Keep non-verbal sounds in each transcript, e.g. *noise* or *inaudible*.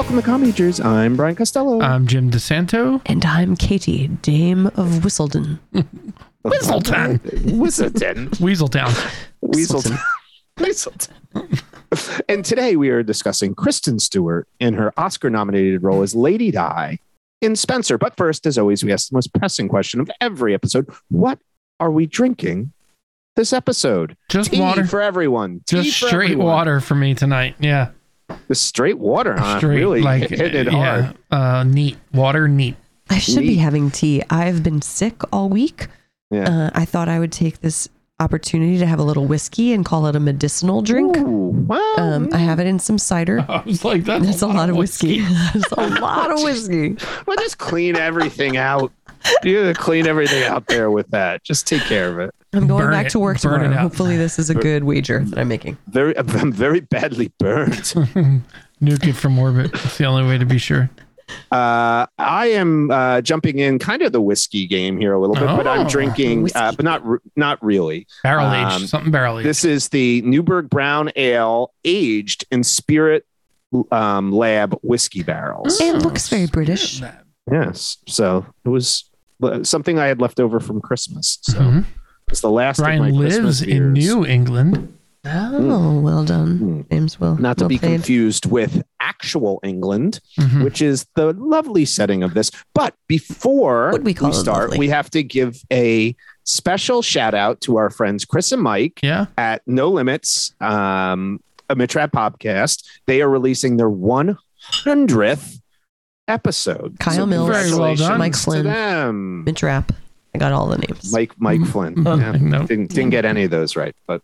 welcome to Comedy Commenters. I'm Brian Costello. I'm Jim DeSanto. And I'm Katie, Dame of Whistleton. *laughs* Whistleton. Whistleton. Weaseltown. Weaselton. Weaselton. and today we are discussing Kristen Stewart in her Oscar nominated role as Lady Di in Spencer. But first, as always, we ask the most pressing question of every episode What are we drinking this episode? Just Tea water. for everyone. Tea Just straight everyone. water for me tonight. Yeah. The straight water, huh? Straight. really like, hitting it hard. Uh, neat. Water, neat. I should be Neat. having tea. I've been sick all week. Yeah. Uh, I thought I would take this opportunity to have a little whiskey and call it a medicinal drink. Ooh, well, Um, I have it in some cider. *laughs* I was like, that's, That's a lot of whiskey. *laughs* That's a lot of *laughs* whiskey. well, just clean everything out. You gotta clean everything out there with that. Just take care of it. I'm going Burn back it. to work Burn tomorrow. Hopefully, this is a good wager that I'm making. Very, *laughs* I'm very badly burned. *laughs* Nuke it from orbit. It's the only way to be sure. Uh, I am uh, jumping in kind of the whiskey game here a little bit, but I'm Oh. drinking, uh, but not not really. Barrel Um, aged. Something barrel aged. This is the Newburgh Brown Ale aged in Spirit um, Lab whiskey barrels. It looks very British. Yes, so it was something I had left over from Christmas. So Mhm. it's the last. of my Brian Christmas lives in beers. New England. Oh, well done, Mm. James. Well, Not to well be played. confused with actual England, Mhm. which is the lovely setting of this. But before Would we call it start, lovely? we have to give a special shout out to our friends Chris and Mike Yeah. at No Limits, um, a Mitch Rapp podcast. They are releasing their 100th episode. Kyle Mills, Very well done. Mike to Flynn, them. Mitch Rapp. I got all the names. Mike Mike *laughs* Flynn. Oh, Yeah. no. Didn't, didn't get any of those right, but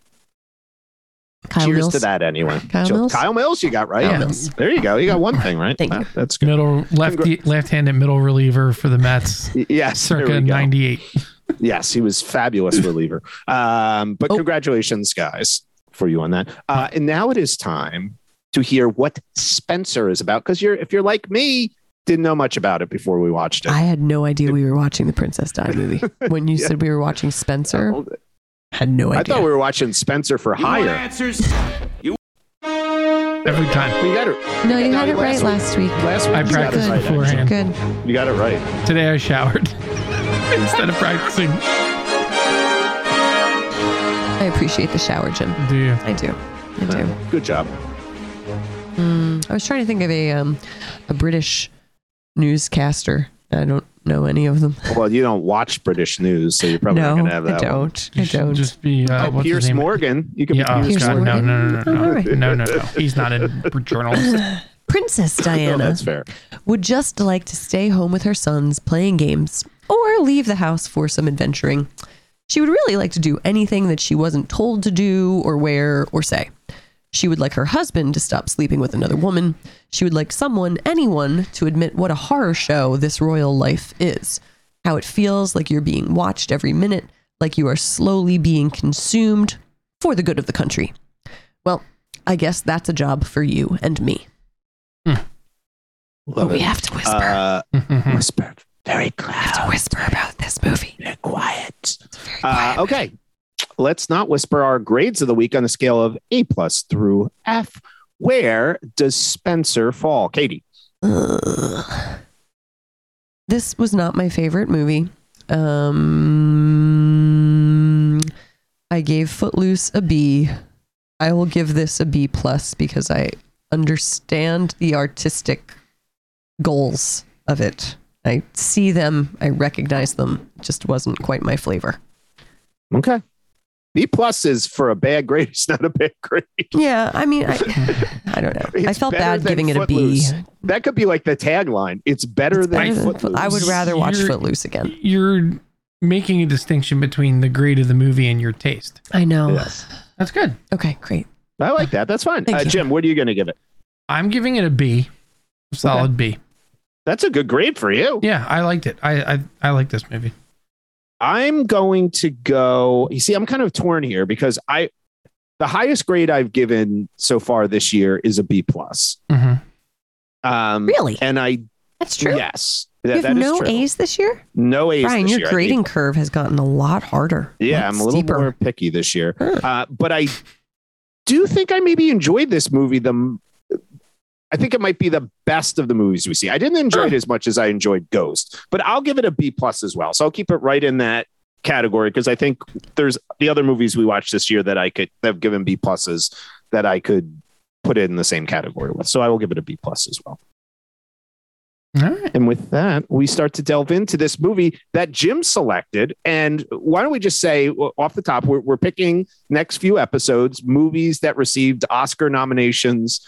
Kyle cheers Mills. to that anyway. Kyle Mills? Kyle Mills, you got right. Kyle Yeah. Mills. There you go. You got one thing right. Thank Wow, you. That's good. Middle lefty, left-handed middle reliever for the Mets, *laughs* Yes, there circa we go. '98. *laughs* Yes, he was fabulous reliever. Um, but Oh. congratulations, guys, for you on that. Uh, and now it is time to hear what Spencer is about. Because you're, if you're like me, didn't know much about it before we watched it. I had no idea we were watching the Princess Di *laughs* movie. When you Yeah. said we were watching Spencer, I had no idea. I thought we were watching Spencer for hire. answers? You Every time. You got it. no, you No, had it right last week. Last week I you got it practiced right, beforehand. Good. You got it right. Today I showered *laughs* instead of practicing. I appreciate the shower, Jim. Do you? I do. I do. Good job. I was trying to think of a um, a British newscaster. I don't know any of them. *laughs* Well, you don't watch British news, so you're probably not going to have I that. one. don't. You I don't. just be. Uh, Oh, Pierce? Morgan. You can yeah, oh, be Pierce Pierce Morgan. no, no, no, no, no, right. no, no, no. He's not a *laughs* journalist. *laughs* Princess Oh, Diana that's fair. would just like to stay home with her sons playing games or leave the house for some adventuring. She would really like to do anything that she wasn't told to do or wear or say. She would like her husband to stop sleeping with another woman. She would like someone, anyone, to admit what a horror show this royal life is. How it feels like you're being watched every minute, like you are slowly being consumed for the good of the country. Well, I guess that's a job for you and me. Love we it. have to whisper. Uh, *laughs* whisper. Very We have to whisper about this movie. Very quiet. Uh, quiet. okay. Let's not whisper our grades of the week on a scale of A plus through F. Where does Spencer fall? Katie. Ugh. This was not my favorite movie. Um, I gave Footloose a B. I will give this a B plus because I understand the artistic goals of it. I see them. I recognize them. It just wasn't quite my flavor. Okay. B plus is for a bad grade. It's not a bad grade. Yeah, I mean, I, I don't know. I felt bad than giving it a B. That could be like the tagline. It's better It's than better than Footloose. Foot- I would rather watch You're- Footloose again. You're making a distinction between the grade of the movie and your taste. I know. Yes. That's good. Okay, great. I like that. That's fine. Uh. Jim, what are you going to give it? I'm giving it a B. Solid B. That's a good grade for you. Yeah, I liked it. I I, I like this movie. I'm going to go. You see, I'm kind of torn here because I, the highest grade I've given so far this year is a B plus. hmm Um, Really? And I, That's true. yes, you that, have that is no true. A's this year? No A's. Brian, this your year. I grading curve has gotten a lot harder. Yeah, lot I'm a little steeper. more picky this year. Huh. Uh, but I do think I maybe enjoyed this movie the I think it might be the best of the movies we see. I didn't enjoy it as much as I enjoyed Ghost, but I'll give it a B plus as well. So I'll keep it right in that category because I think there's the other movies we watched this year that I could have given B pluses that I could put it in the same category with. So I will give it a B plus as well. All right. And with that, we start to delve into this movie that Jim selected. And why don't we just say off the top, we're, we're picking next few episodes, movies that received Oscar nominations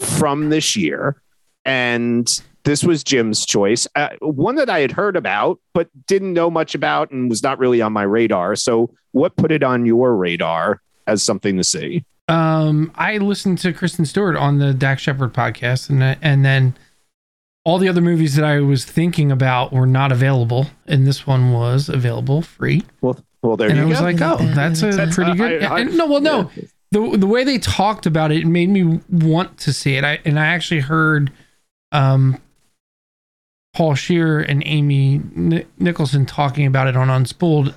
from this year. And this was Jim's choice. Uh, one that I had heard about, but didn't know much about and was not really on my radar. So, what put it on your radar as something to see? Um, I listened to Kristen Stewart on the Dax Shepard podcast, and and then all the other movies that I was thinking about were not available, and this one was available free. Well, well, there you go. and you I was like, oh, *laughs* that's a That's- pretty I- good. I- I- and- no, well, no, Yeah. The the way they talked about it, made me want to see it. I and I actually heard um Paul Scheer and Amy Nicholson talking about it on Unspooled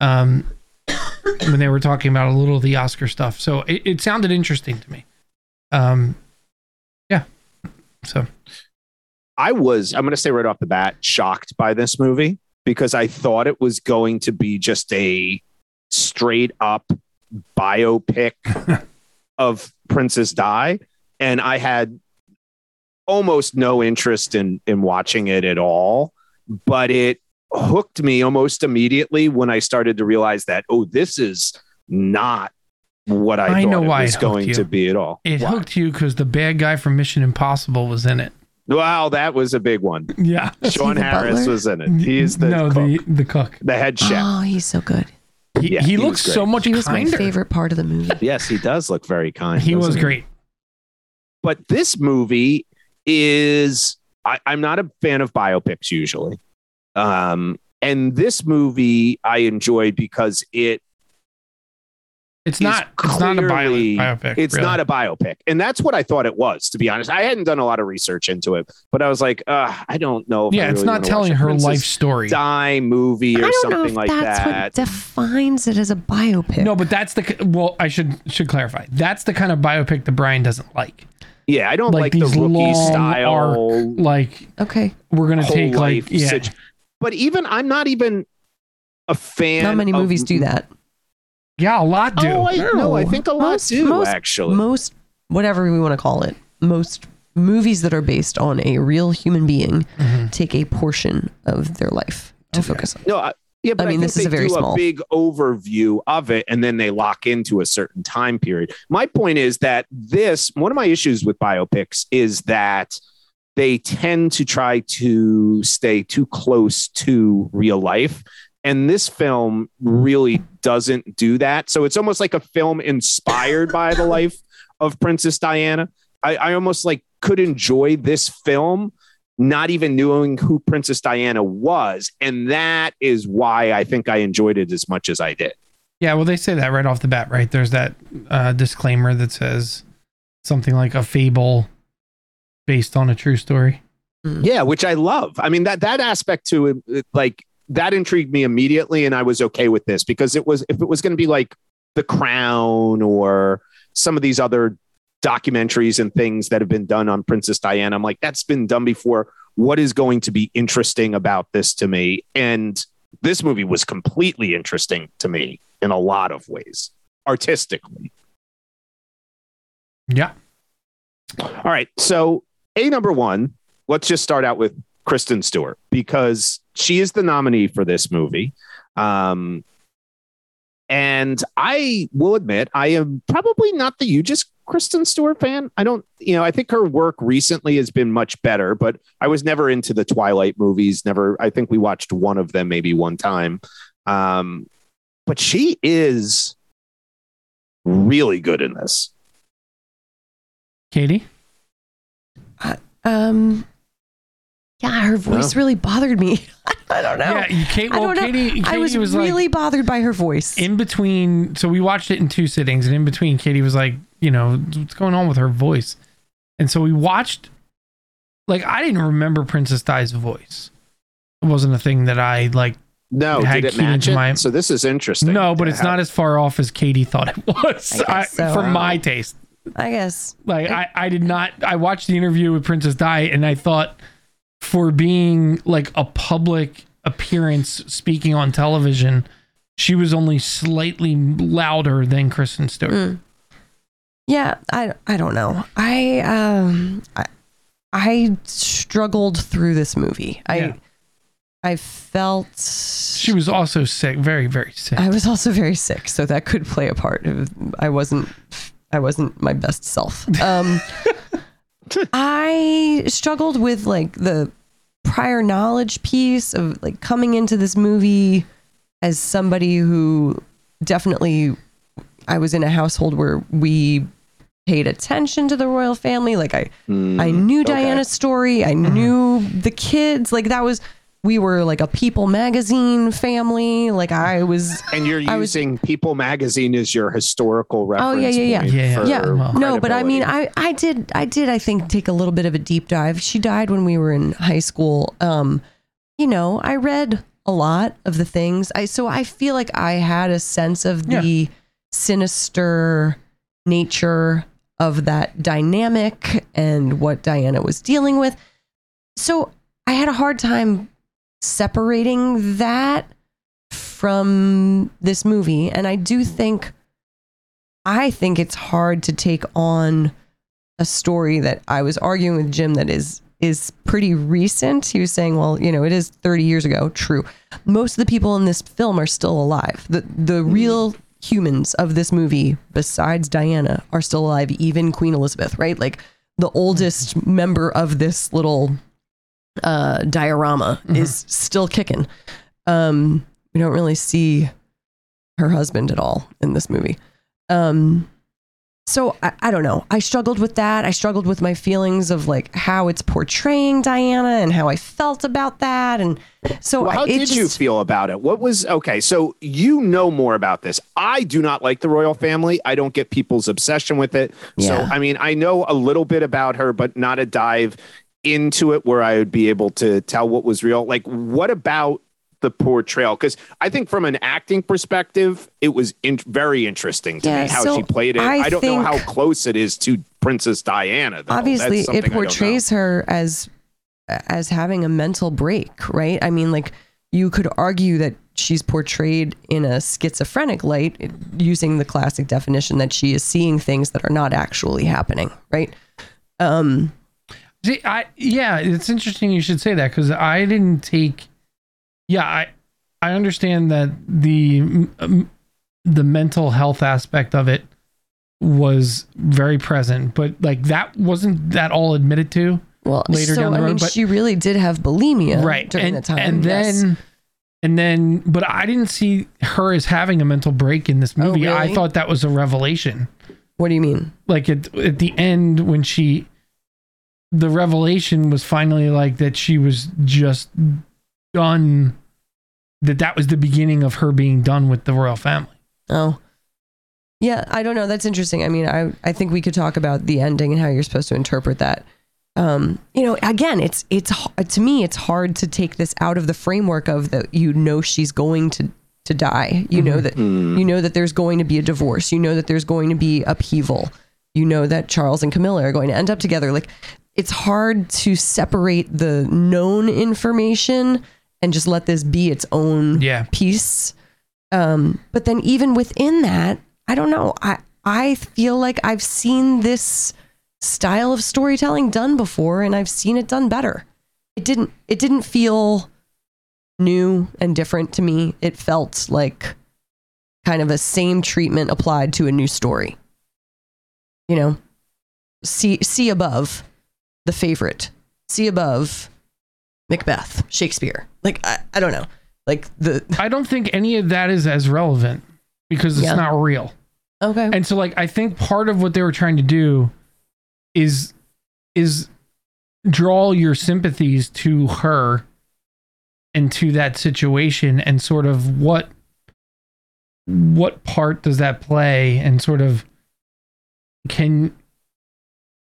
um *coughs* when they were talking about a little of the Oscar stuff. So it, it sounded interesting to me. Um yeah. So I was, I'm going to say right off the bat, shocked by this movie because I thought it was going to be just a straight up biopic of Princess Di. And I had almost no interest in, in watching it at all. But it hooked me almost immediately when I started to realize that, oh, this is not what I, I thought know it why was it hooked going you. to be at all. it Why? hooked you because the bad guy from Mission Impossible was in it. Wow, that was a big one. Yeah. Sean Harris butler? was in it. He's the no cook, the the cook. the head chef. Oh, he's so good. He, Yeah, he he looks so much He was kinder. my favorite part of the movie. *laughs* yes, he does look very kind. He doesn't was great. But this movie is I, I'm not a fan of biopics usually. Um, and this movie I enjoyed because it It's is not. It's not a bio, clearly- biopic. it's really. not a biopic. And that's what I thought it was, to be honest. I hadn't done a lot of research into it, but I was like, uh, I don't know. If I Yeah, it's really not telling her Princess life story. Di movie I or don't know something if like that's that. what defines it as a biopic. No, but that's the. Well, I should should clarify. That's the kind of biopic that Brian doesn't like. yeah, I don't Like like, the these rookie long style. arc, Like Okay. we're gonna take like yeah. situ- But even I'm not even a fan. Not many of- movies do that. Yeah, a lot do. Oh, I, no, I think a lot Most- do most- actually. Most, whatever we want to call it, most movies that are based on a real human being Mhm. take a portion of their life to Okay. focus on. no, I, yeah, but I, mean, think this is they a very do small- a big overview of it, and then they lock into a certain time period. My point is that this one of my issues with biopics is that they tend to try to stay too close to real life. And this film really doesn't do that. So it's almost like a film inspired by the life of Princess Diana. I, I almost like could enjoy this film not even knowing who Princess Diana was. And that is why I think I enjoyed it as much as I did. Yeah, well, they say that right off the bat, right? There's that uh, disclaimer that says something like a fable based on a true story. Yeah, which I love. I mean that that aspect to it, it, like that intrigued me immediately, and I was okay with this because it was if it was going to be like The Crown or some of these other documentaries and things that have been done on Princess Diana, I'm like that's been done before. What is going to be interesting about this to me? And this movie was completely interesting to me in a lot of ways, artistically. Yeah. All right. So, A number one, let's just start out with Kristen Stewart because she is the nominee for this movie. Um, and I will admit, I am probably not the hugest Kristen Stewart fan. I don't, you know, I think her work recently has been much better, but I was never into the Twilight movies. Never, I think we watched one of them maybe one time. Um, but she is really good in this. Katie? Um, yeah, her voice really bothered me. *laughs* I don't know. Yeah, you, Kate, I well, don't know. Katie, Katie I was, was, really like bothered by her voice. in between. So we watched it in two sittings, and in between, Katie was like, you know, what's going on with her voice? And so we watched. Like I didn't remember Princess Di's voice. It wasn't a thing that I like. No, It had did it keyed match into it? my- So this is interesting. No, but it's How- not as far off as Katie thought it was I guess so. for Wow. my taste. I guess. Like I, I did not. I watched the interview with Princess Di, and I thought, for being like a public appearance speaking on television, she was only slightly louder than Kristen Stewart. Mm. Yeah, I I don't know. I um I, I struggled through this movie. I Yeah. I felt She was also sick, very very sick. I was also very sick, so that could play a part. I wasn't I wasn't my best self. Um *laughs* *laughs* I struggled with like the prior knowledge piece of like coming into this movie as somebody who definitely I was in a household where we paid attention to the royal family. Like I I hmm, knew okay. Diana's story. I mm-hmm. knew the kids. Like that was we were like a People magazine family. Like I was And you're I was- using People magazine as your historical reference. Oh, yeah, yeah, yeah. Yeah, yeah. yeah no but i mean i i did i did i think take a little bit of a deep dive she died when we were in high school um you know i read a lot of the things i so i feel like i had a sense of the sinister nature of that dynamic and what diana was dealing with so i had a hard time separating that from this movie and i do think I think it's hard to take on a story that I was arguing with Jim that is is pretty recent. He was saying, well, you know, it is 30 years ago. True. Most of the people in this film are still alive. The the hmm. real humans of this movie besides Diana are still alive, even Queen Elizabeth, right? Like the oldest member of this little uh diorama is still kicking. Um we don't really see her husband at all in this movie. Um, so I, I don't know. I struggled with that. I struggled with my feelings of like how it's portraying Diana and how I felt about that. And so Well, how I, it did you feel about it? What was okay? So you know more about this. I do not like the royal family. I don't get people's obsession with it. Yeah. So I mean, I know a little bit about her, but not a dive into it where I would be able to tell what was real. Like, what about the portrayal? Because I think from an acting perspective, it was in- very interesting to Yeah, me how so she played it. I I, don't know how close it is to Princess Diana. Though. obviously it I don't know. portrays her as as having a mental break, right? I mean, like you could argue that she's portrayed in a schizophrenic light using the classic definition that she is seeing things that are not actually happening, right? Um See, I yeah, it's interesting you should say that because I didn't take. Yeah, I I understand that the um, the mental health aspect of it was very present, but like that wasn't that all admitted to, well, Later so down the I road, mean, but- she really did have bulimia right? during and the time. and yes. then and then, but I didn't see her as having a mental break in this Oh, movie. I thought that was a revelation. what do you mean? like at at the end when she the revelation was finally like that she was just done that that was the beginning of her being done with the royal family Oh. Yeah, I don't know. That's interesting. I mean, I I think we could talk about the ending and how you're supposed to interpret that. Um, you know, again, it's it's to me it's hard to take this out of the framework of that you know she's going to to die. You know that you know that there's going to be a divorce. You know that there's going to be upheaval. You know that Charles and Camilla are going to end up together. Like it's hard to separate the known information and just let this be its own yeah piece. Um, but then even within that, I don't know. I I feel like I've seen this style of storytelling done before and I've seen it done better. It didn't it didn't feel new and different to me. It felt like kind of a same treatment applied to a new story. You know, see see above the favorite. See above Macbeth, Shakespeare. Like I, I don't know. Like the *laughs* i don't think any of that is as relevant because it's Yeah. not real okay. and so like i think part of what they were trying to do is is draw your sympathies to her and to that situation and sort of what what part does that play and sort of can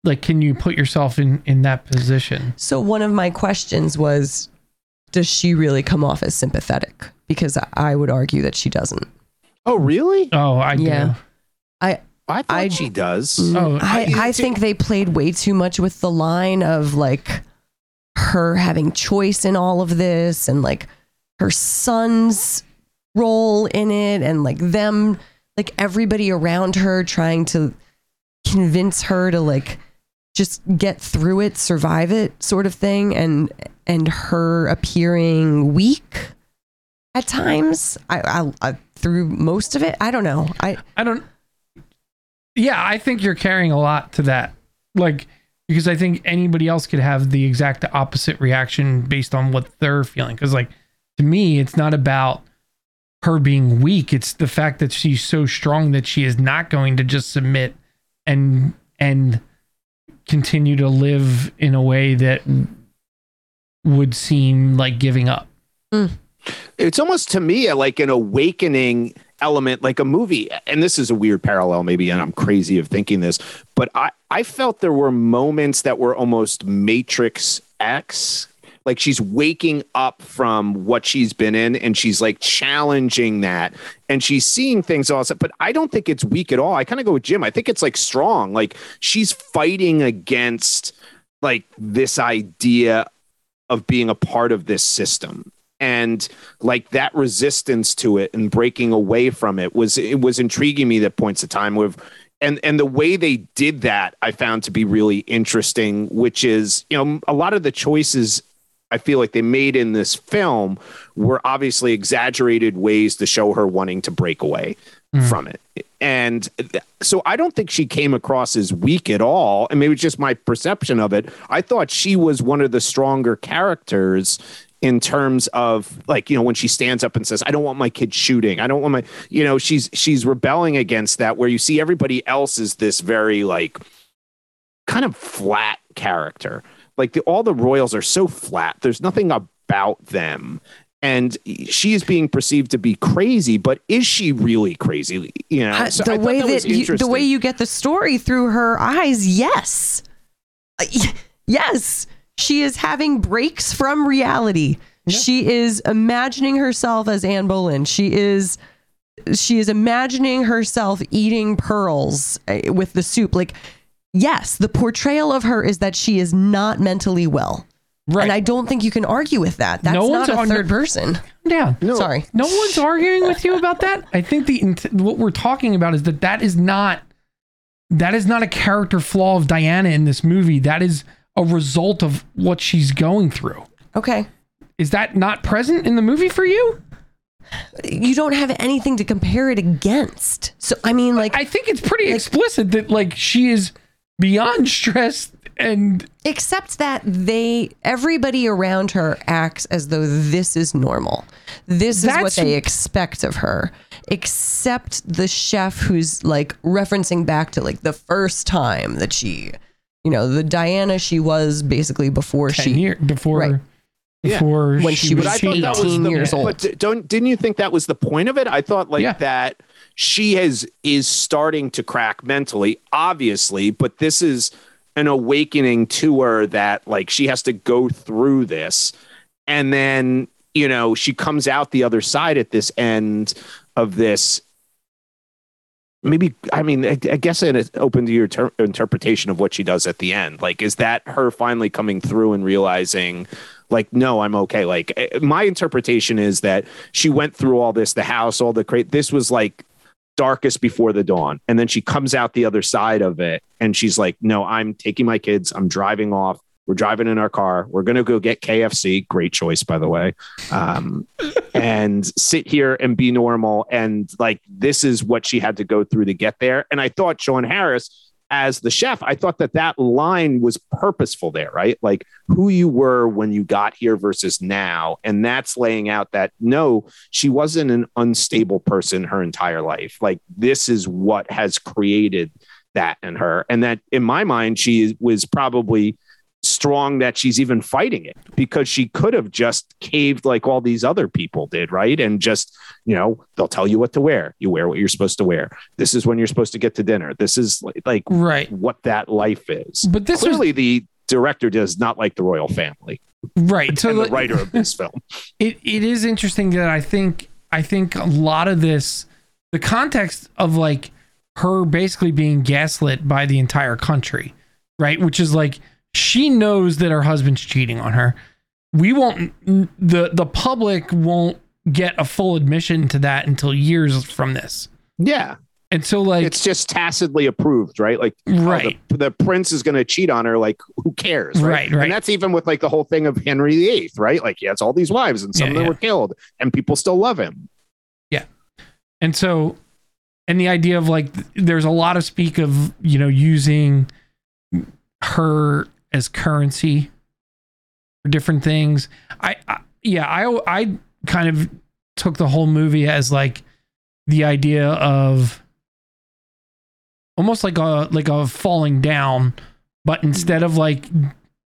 like can you put yourself in in that position So one of my questions was, does she really come off as sympathetic? Because I- I would argue that she doesn't. Oh, really? oh i Yeah. do I I thought I- she does. Oh, mm. I, I- I think they played way too much with the line of like her having choice in all of this and like her son's role in it and like them like everybody around her trying to convince her to like just get through it survive it sort of thing and and her appearing weak at times i i, I through most of it i don't know i I don't. Yeah, I think you're carrying a lot to that. Like, because I think anybody else could have the exact opposite reaction based on what they're feeling. Because, like, to me, it's not about her being weak. It's the fact that she's so strong that she is not going to just submit and and continue to live in a way that would seem like giving up. Mm. it's almost to me like an awakening element like a movie and this is a weird parallel maybe and i'm crazy of thinking this but i i felt there were moments that were almost matrix x like she's waking up from what she's been in and she's like challenging that. And she's seeing things also but i don't think it's weak at all. I kind of go with jim. I think it's like strong. Like she's fighting against like this idea of being a part of this system. And like that resistance to it and breaking away from it was it was intriguing me at points of time with and and the way they did that i found to be really interesting which is you know a lot of the choices i feel like they made in this film were obviously exaggerated ways to show her wanting to break away hmm. from it. And th- so i don't think she came across as weak at all. And maybe it's just my perception of it. I thought she was one of the stronger characters in terms of like you know when she stands up and says i don't want my kid shooting. I don't want my you know she's she's rebelling against that where you see everybody else is this very like kind of flat character like the, all the royals are so flat. There's nothing about them. And she is being perceived to be crazy but is she really crazy? You know So the thought way was that, you, the way you get the story through her eyes, yes, Uh, yes, she is having breaks from reality. She is imagining herself as Anne Boleyn. She is she is imagining herself eating pearls uh, with the soup. Like, yes, the portrayal of her is that she is not mentally well. Right. And I don't think you can argue with that. That's No not one's a on- third person. yeah. Sorry. No one's arguing with you about that. I think the what we're talking about is that that is not that is not a character flaw of Diana in this movie. That is a result of what she's going through. Okay. Is that not present in the movie for you? you don't have anything to compare it against. So I mean, like, I think it's pretty explicit that like she is beyond stressed and except that they, everybody around her acts as though this is normal. This is what they expect of her. Except the chef who's like referencing back to like the first time that she, you know, the Diana she was basically before 10 she. year, before Right. Before When she was But I thought that was 18 the, years old. But don't didn't you think that was the point of it? I thought like Yeah. that she has is starting to crack mentally, obviously, but this is an awakening to her that like she has to go through this, and then you know she comes out the other side at this end of this. Maybe I mean I, I guess it is open to your ter- interpretation of what she does at the end. Like, is that her finally coming through and realizing? Like no i'm okay. Like eh, my interpretation is that she went through all this the house all the crate this was like darkest before the dawn. And then she comes out the other side of it and she's like no i'm taking my kids. I'm driving off. We're driving in our car. We're going to go get kfc great choice by the way. Um, *laughs* and sit here and be normal. And like this is what she had to go through to get there. And i thought sean harris as the chef, I thought that that line was purposeful there, right? Like who you were when you got here versus now. And that's laying out that no, she wasn't an unstable person her entire life. Like this is what has created that in her. And that in my mind, she was probably strong that she's even fighting it because she could have just caved like all these other people did, right? And just, you know, they'll tell you what to wear. You wear what you're supposed to wear. This is when you're supposed to get to dinner. This is like, right. what that life is. But this was Clearly, the director does not like the royal family right. So and the writer of this film. *laughs* it, it is interesting that I think I think a lot of this the context of like her basically being gaslit by the entire country, right? Which is like she knows that her husband's cheating on her. We won't the the public won't get a full admission to that until years from this. Yeah. And so like it's just tacitly approved, right? Like oh, right. the, the, prince is going to cheat on her. Like who cares? Right? right? Right. And that's even with like the whole thing of Henry VIII, right? Like he has all these wives and some Yeah, of them yeah. were killed and people still love him. Yeah. And so, and the idea of like, there's a lot of speak of, you know, using her as currency for different things. I, I yeah, I, I kind of took the whole movie as like the idea of almost like a, like a falling down, but instead of like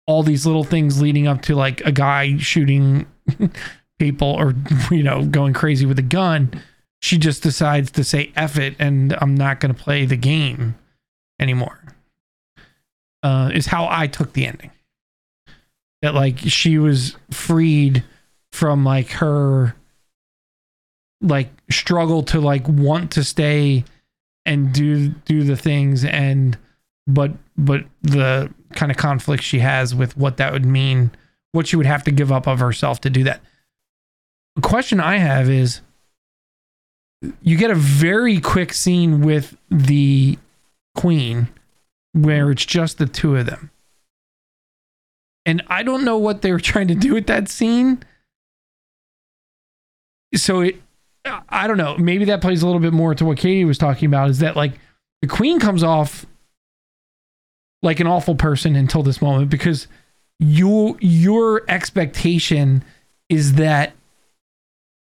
all these little things leading up to like a guy shooting *laughs* people or, *laughs* you know, going crazy with a gun she just decides to say F it and I'm not going to play the game anymore. Uh, is how I took the ending. That like she was freed from like her like struggle to like want to stay and do do the things and but but the kind of conflict she has with what that would mean what she would have to give up of herself to do that. The question I have is you get a very quick scene with the queen where it's just the two of them. And I don't know what they were *laughs* trying to do with that scene. So it I don't know, maybe that plays a little bit more to what Katie was talking about is that like the queen comes off like an awful person until this moment because your your expectation is that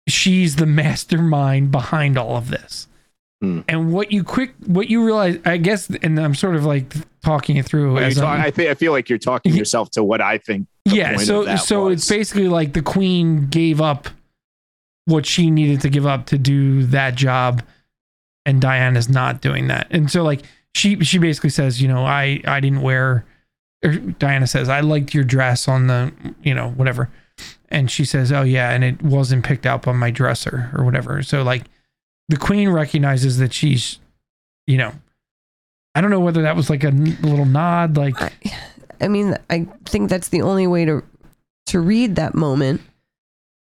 she's the mastermind behind all of this. Hmm. And what you quick what you realize I guess and I'm sort of like talking it through as talk- I think I feel like you're talking yourself to what I think. yeah, so so was. it's basically like the queen gave up what she needed to give up to do that job and Diana's not doing that. And so like she she basically says, you know, I I didn't wear or Diana says, I liked your dress on the, you know, whatever. And she says, "Oh yeah, and it wasn't picked out on my dresser or whatever." So like the queen recognizes that she's you know, I don't know whether that was like a n- little nod like I, I mean, I think that's the only way to to read that moment.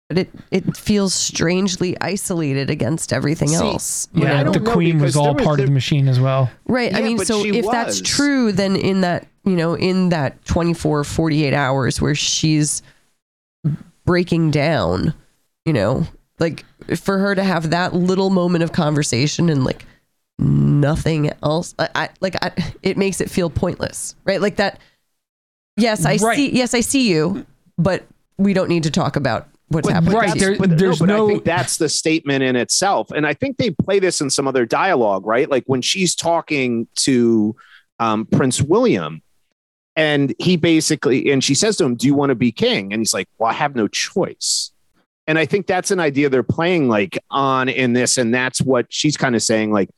But it it feels strangely isolated against everything See, else. Yeah, yeah, the queen was all was part the- of the machine as well. Right. I mean, so she if that's true, then in that, you know, in that 24, 48 hours where she's breaking down, you know, like for her to have that little moment of conversation and like nothing else, I, I like, I, it makes it feel pointless, right? Like that. Yes, I Right. see. Yes, I see you, but we don't need to talk about what's But happening. right, there- but, there's no, but no- I think that's the statement in itself, and I think they play this in some other dialogue, right? Like when she's talking to um, Prince William, and he basically, and she says to him, "Do you want to be king?" And he's like, "Well, I have no choice." And I think that's an idea they're playing like on in this, and that's what she's kind of saying, like,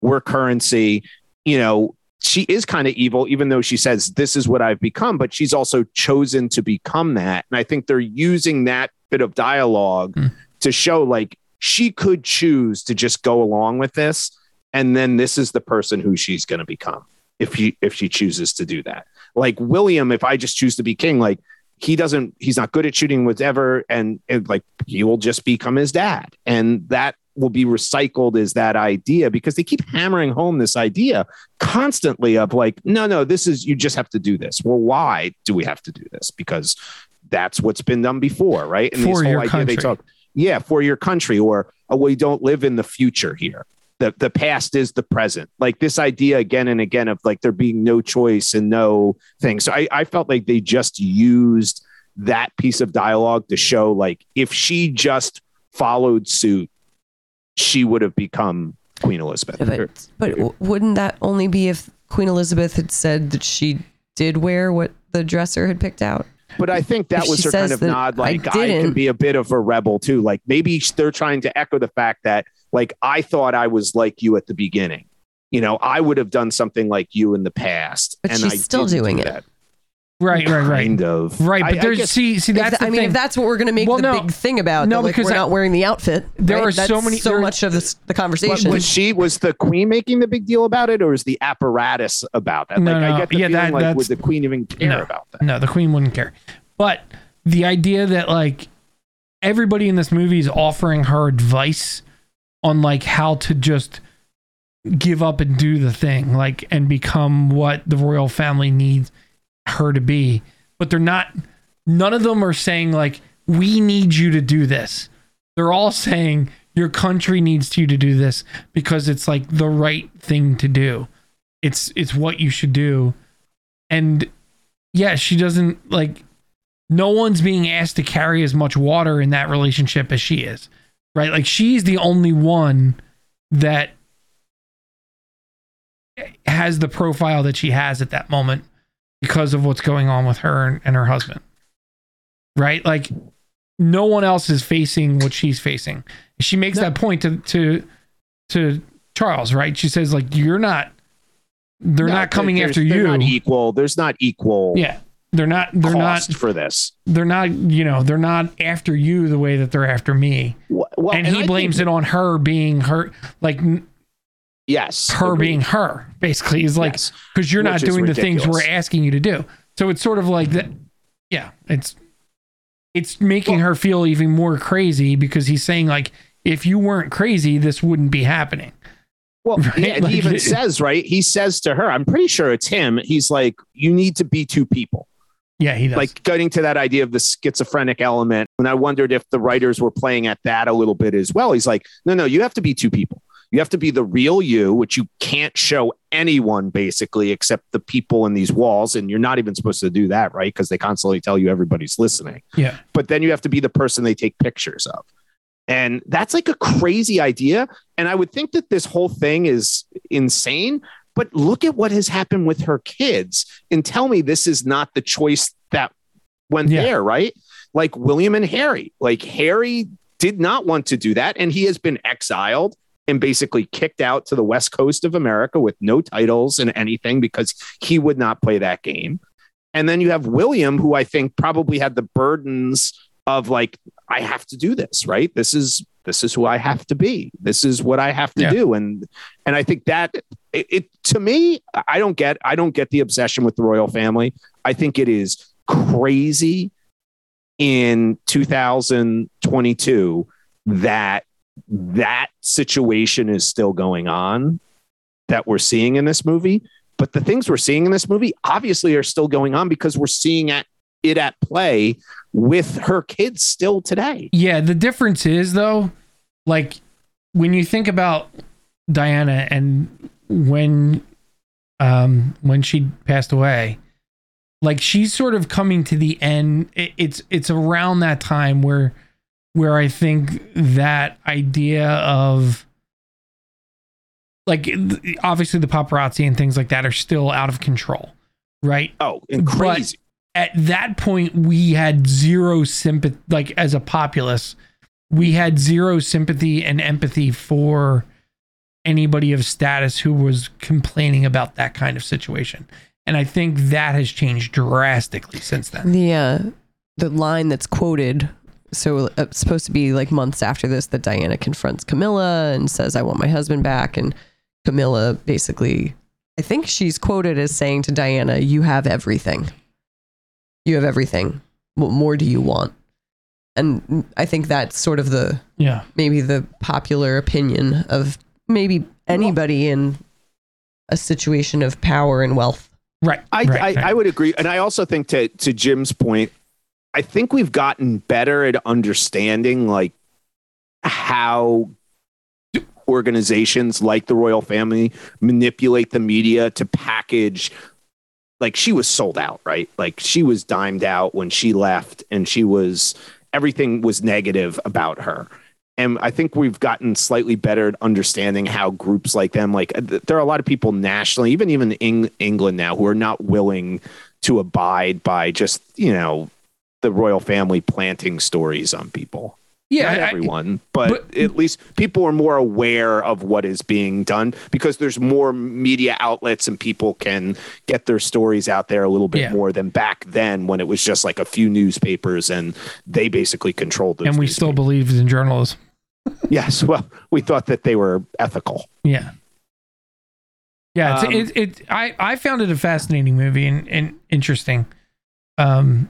we're currency, you know. She is kind of evil, even though she says, This is what I've become, but she's also chosen to become that. And I think they're using that bit of dialogue Hmm. to show like she could choose to just go along with this. And then this is the person who she's going to become if she if she chooses to do that. Like William, if I just choose to be king, like he doesn't, he's not good at shooting whatever, and, and like he will just become his dad, and that will be recycled as that idea because they keep hammering home this idea constantly of like, no, no, this is you just have to do this. Well, why do we have to do this? Because that's what's been done before, right? And For this whole idea they talk, yeah, for your country, or oh, we don't live in the future here. The the past is the present. Like this idea again and again of like there being no choice and no thing. So I, I felt like they just used that piece of dialogue to show like if she just followed suit, she would have become Queen Elizabeth. But, but wouldn't that only be if Queen Elizabeth had said that she did wear what the dresser had picked out? But I think that If was she her kind says of that nod, I like I, can be a bit of a rebel too. Like maybe they're trying to echo the fact that, like, I thought I was like you at the beginning. You know, I would have done something like you in the past, But and she's I still doing do it. Right, right, right. Kind of. Right, but I- I there's guess- see see that's tha- the I mean, thing. if that's what we're going to make Well, the no. big thing about, No, that, like, because we're I- not wearing the outfit. There right? are so many- so much of this the conversation. was she was the queen making the big deal about it, or was the apparatus about that? No, like no, I get the yeah, feeling that- like that's- would the queen even care No. about that? No, the queen wouldn't care. But the idea that like everybody in this movie is offering her advice on like how to just give up and do the thing, like and become what the royal family needs her to be. But they're not none of them are saying like we need you to do this. They're all saying your country needs you to do this because it's like the right thing to do. It's it's what you should do. And yeah, she doesn't like no one's being asked to carry as much water in that relationship as she is. Right? Like she's the only one that has the profile that she has at that moment because of what's going on with her and, and her husband. Right? Like no one else is facing what she's facing. She makes No. that point to to to Charles, right? She says like you're not they're No, not coming after they're you. Not equal. There's not equal. Yeah. They're not they're not for this. they're not you know they're not after you the way that they're after me Well, well, and, he I blames think- it on her being her like Yes, her agreed. being her basically is like Yes. because you're not Which doing the things we're asking you to do so it's sort of like that yeah it's it's making Well- her feel even more crazy because he's saying like if you weren't crazy this wouldn't be happening Well, *laughs* Right? yeah, and Like- he even says, right? He says to her, I'm pretty sure it's him. He's like, you need to be two people. Yeah he does Like getting to that idea of the schizophrenic element. And I wondered if the writers were playing at that a little bit as well. He's like, no, no, you have to be two people. You have to be the real you, which you can't show anyone basically except the people in these walls. And you're not even supposed to do that, right? Because they constantly tell you everybody's listening. yeah but then you have to be the person they take pictures of. And that's like a crazy idea. And I would think that this whole thing is insane. But look at what has happened with her kids and tell me this is not the choice that went Yeah. there, right? Like William and Harry. Like Harry did not want to do that. And he has been exiled and basically kicked out to the West Coast of America with no titles and anything because he would not play that game. And then you have William, who I think probably had the burdens of like, I have to do this, right? This is this is who I have to be. This is what I have to Yeah. do. And and I think that it, it to me, I don't get I don't get the obsession with the royal family. I think it is crazy in 2022 that that situation is still going on that we're seeing in this movie. But the things we're seeing in this movie obviously are still going on because we're seeing at, it at play with her kids still today. Yeah, the difference is though, like when you think about Diana and when um when she passed away, like she's sort of coming to the end. It, it's it's around that time where where I think that idea of like obviously the paparazzi and things like that are still out of control, right? Oh, and But- crazy. At that point we had zero sympathy like as a populace we had zero sympathy and empathy for anybody of status who was complaining about that kind of situation and i think that has changed drastically since then The uh, the line that's quoted. So uh, it's supposed to be like months after this that Diana confronts Camilla and says, "I want my husband back." And Camilla basically, I think she's quoted as saying to Diana, "You have everything. You have everything. What more do you want?" And I think that's sort of the yeah maybe the popular opinion of maybe anybody in a situation of power and wealth. right I, right, I, right. I would agree. And I also think to, to Jim's point, I think we've gotten better at understanding like how organizations like the royal family manipulate the media to package like she was sold out, right? Like she was dimed out when she left and she was everything was negative about her. And I think we've gotten slightly better at understanding how groups like them, like uh, there are a lot of people nationally, even even in England now, who are not willing to abide by just you know the royal family planting stories on people. Yeah, Not I- everyone, but, but- at least people are more aware of what is being done because there's more media outlets and people can get their stories out there a little bit Yeah. more than back then when it was just like a few newspapers and they basically controlled those. and we still believed in journalism. *laughs* yes, well, we thought that they were ethical. Yeah. Yeah, it's, Um, it, it, I, I found it a fascinating movie and, and interesting. Um,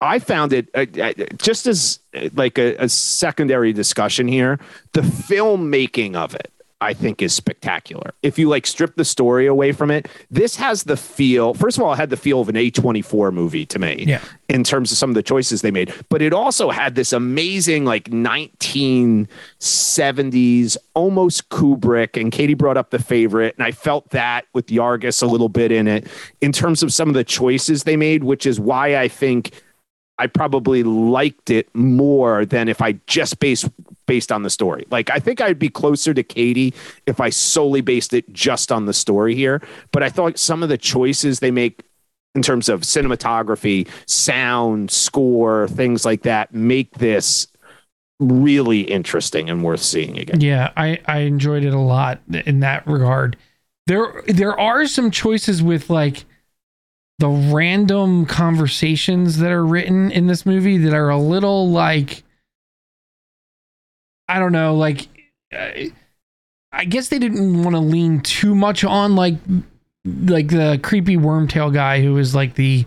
I found it uh, uh, just as uh, like a, a secondary discussion here. The filmmaking of it, I think, is spectacular. If you like strip the story away from it, this has the feel. First of all, it had the feel of an A twenty four movie to me. Yeah. In terms of some of the choices they made, but it also had this amazing like nineteen seventies, almost Kubrick. And Katie brought up the favorite, and I felt that with Yorgos a little bit in it in terms of some of the choices they made, which is why I think I probably liked it more than if I just based based on the story. Like I think I'd be closer to Katie if I solely based it just on the story here. But I thought some of the choices they make in terms of cinematography, sound, score, things like that make this really interesting and worth seeing again. yeah, I, I enjoyed it a lot in that regard. There, there are some choices with like the random conversations that are written in this movie that are a little like, I don't know, like, I guess they didn't want to lean too much on like, like the creepy wormtail guy who is like the,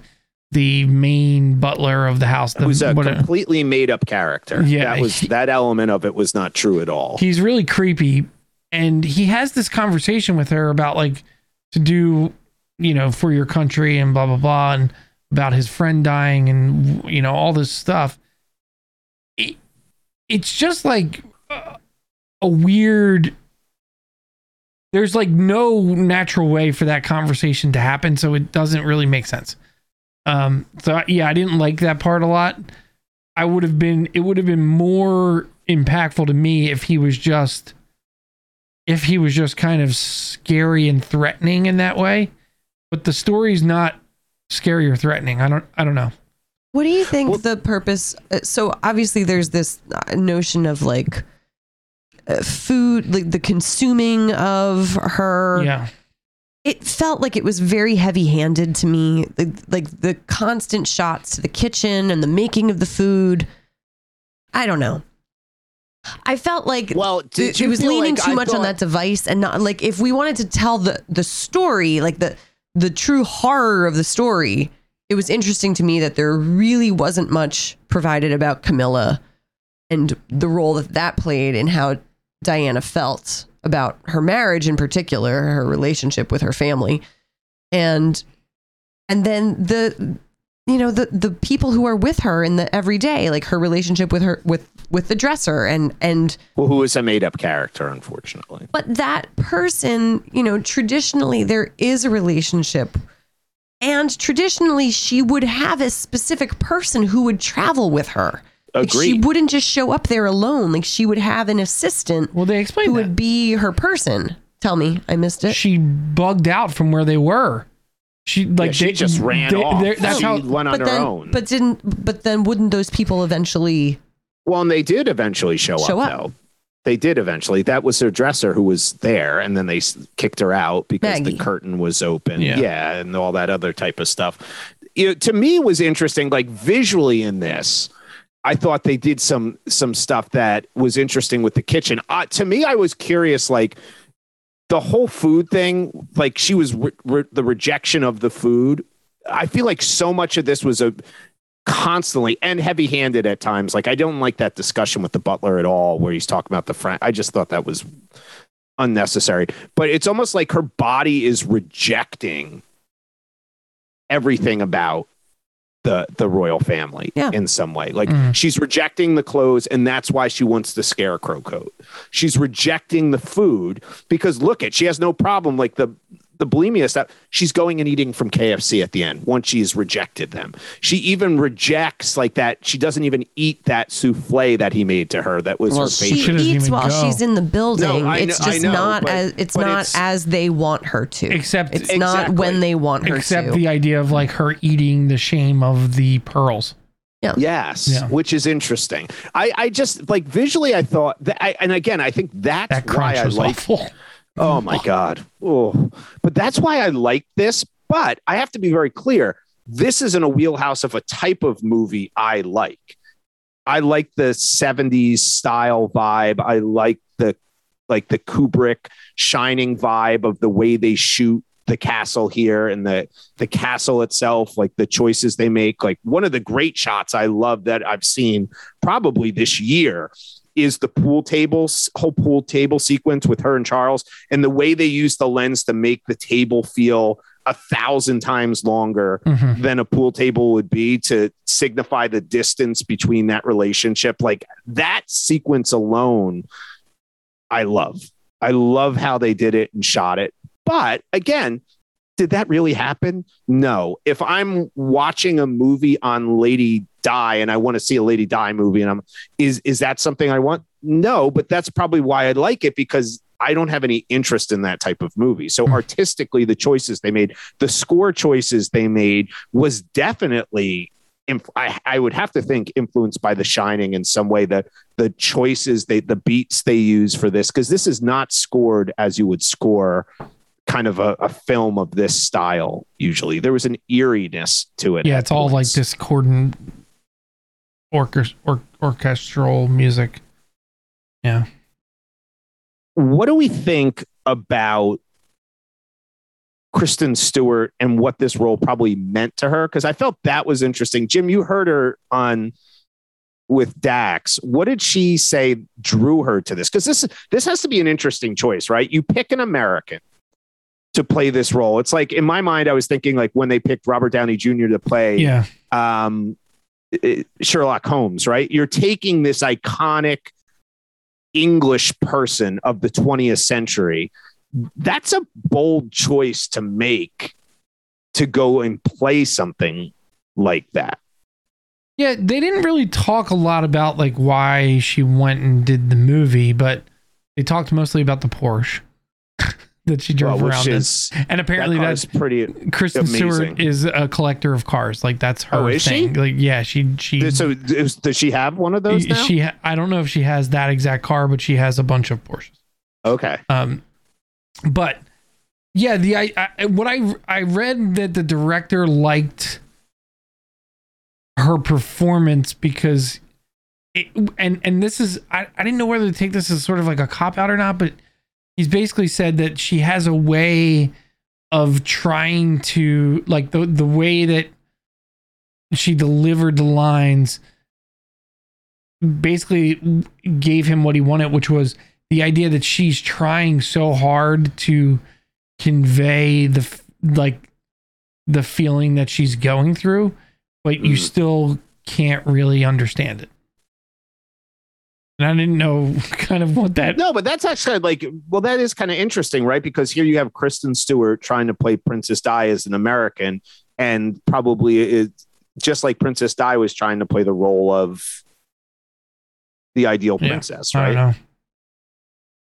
the main butler of the house. The, It was a completely made up character. Yeah. That was that element of it was not true at all. he's really creepy and he has this conversation with her about like to do you know for your country and blah blah blah and about his friend dying and you know all this stuff. It, it's just like a weird there's like no natural way for that conversation to happen so it doesn't really make sense. Um so yeah i didn't like that part a lot. I would have been it would have been more impactful to me if he was just if he was just kind of scary and threatening in that way but the story's not scary or threatening i don't i don't know What do you think Well- the purpose? uh, So obviously, there's this uh, notion of like uh, food, like the consuming of her. yeah It felt like it was very heavy-handed to me. Like, like the constant shots to the kitchen and the making of the food. I don't know. I felt like Well, did it, it was leaning like too I much on that device and not like if we wanted to tell the the story like the the true horror of the story it was interesting to me that there really wasn't much provided about camilla and the role that that played in how diana felt about her marriage in particular her relationship with her family. And and then the you know the the people who are with her in the everyday like her relationship with her with with the dresser and and Well, who is a made up character, unfortunately. but that person, you know, traditionally there is a relationship. And traditionally, she would have a specific person who would travel with her. Like she wouldn't just show up there alone. Like she would have an assistant well they who explained that would be her person. Tell me, I missed it. she bugged out from where they were she like Yeah, she they- just ran they- off. they're- that's she how went on but her then, own. but didn't, but then wouldn't those people eventually? well, and they did eventually show, Show up, up. though. They did eventually. That was her dresser who was there, and then they kicked her out because Maggie. the curtain was open. Yeah. and all that other type of stuff. You know, to me, was interesting. Like visually in this, I thought they did some some stuff that was interesting with the kitchen. Uh, to me, I was curious, like the whole food thing. Like she was re- re- the rejection of the food. I feel like so much of this was a constantly and heavy handed at times. Like I don't like that discussion with the butler at all, where he's talking about the friend. I just thought that was unnecessary. But it's almost like her body is rejecting everything about the the royal family Yeah. in some way. Like Mhm. she's rejecting the clothes, and that's why she wants the scarecrow coat. She's rejecting the food because look at she has no problem like the the bulimia stuff. She's going and eating from KFC at the end once she's rejected them. She even rejects like that. She doesn't even eat that souffle that he made to her. That was Well, her she favorite. doesn't eats while go. she's in the building. I it's know- just know, not but- as it's not it's- as they want her to. Except- it's not when they want her except to. the idea of like her eating the shame of the pearls Yeah. Yes, Yeah. which is interesting. I, I just like visually, I thought that, I, and again, I think that's That why I was like. awful. Oh my oh. god! Oh, but that's why I like this. But I have to be very clear. This is in a wheelhouse of a type of movie I like. I like the '70s style vibe. I like the like the Kubrick Shining vibe of the way they shoot the castle here and the the castle itself, like the choices they make. Like one of the great shots I love that I've seen probably this year is the pool table whole pool table sequence with her and Charles, and the way they use the lens to make the table feel a thousand times longer Mhm. than a pool table would be to signify the distance between that relationship. Like that sequence alone, I love. I love how they did it and shot it. But again, did that really happen? No. If I'm watching a movie on Lady Di and I want to see a Lady Di movie and I'm is is that something I want? No, but that's probably why I like it because I don't have any interest in that type of movie. So Hmm. artistically the choices they made, the score choices they made was definitely I, I would have to think influenced by The Shining in some way. That the choices they, the beats they use for this, because this is not scored as you would score kind of a, a film of this style. Usually, there was an eeriness to it. Yeah, it's all like discordant orchest- or- orchestral music. Yeah. What do we think about Kristen Stewart and what this role probably meant to her? Because I felt that was interesting. Jim, you heard her on with Dax. What did she say drew her to this? Because this this has to be an interesting choice, right? You pick an American to play this role. It's like in my mind, I was thinking like when they picked Robert Downey Jr. to play Yeah. um, Uh, Sherlock Holmes, right? You're taking this iconic English person of the 20th century. That's a bold choice to make to go and play something like that. Yeah, they didn't really talk a lot about like why she went and did the movie, but they talked mostly about the Porsche that she drove Well, around in. And apparently that that's pretty. Kristen amazing. Stewart is a collector of cars. Like that's her Oh, is she? thing. Like yeah, she she So is, does she have one of those now? she I don't know if she has that exact car, but she has a bunch of Porsches. okay. Um, but yeah, the I, I what I I read that the director liked her performance because it, and and this is I, I didn't know whether to take this as sort of like a cop out or not, but he's basically said that she has a way of trying to like the the way that she delivered the lines basically gave him what he wanted, which was the idea that she's trying so hard to convey the like the feeling that she's going through, but you Mhm. still can't really understand it. And I didn't know *laughs* kind of what that. No, but that's actually like, well, that is kind of interesting, right? Because here you have Kristen Stewart trying to play Princess Di as an American, and probably it, just like Princess Di was trying to play the role of the ideal Yeah, princess, I right?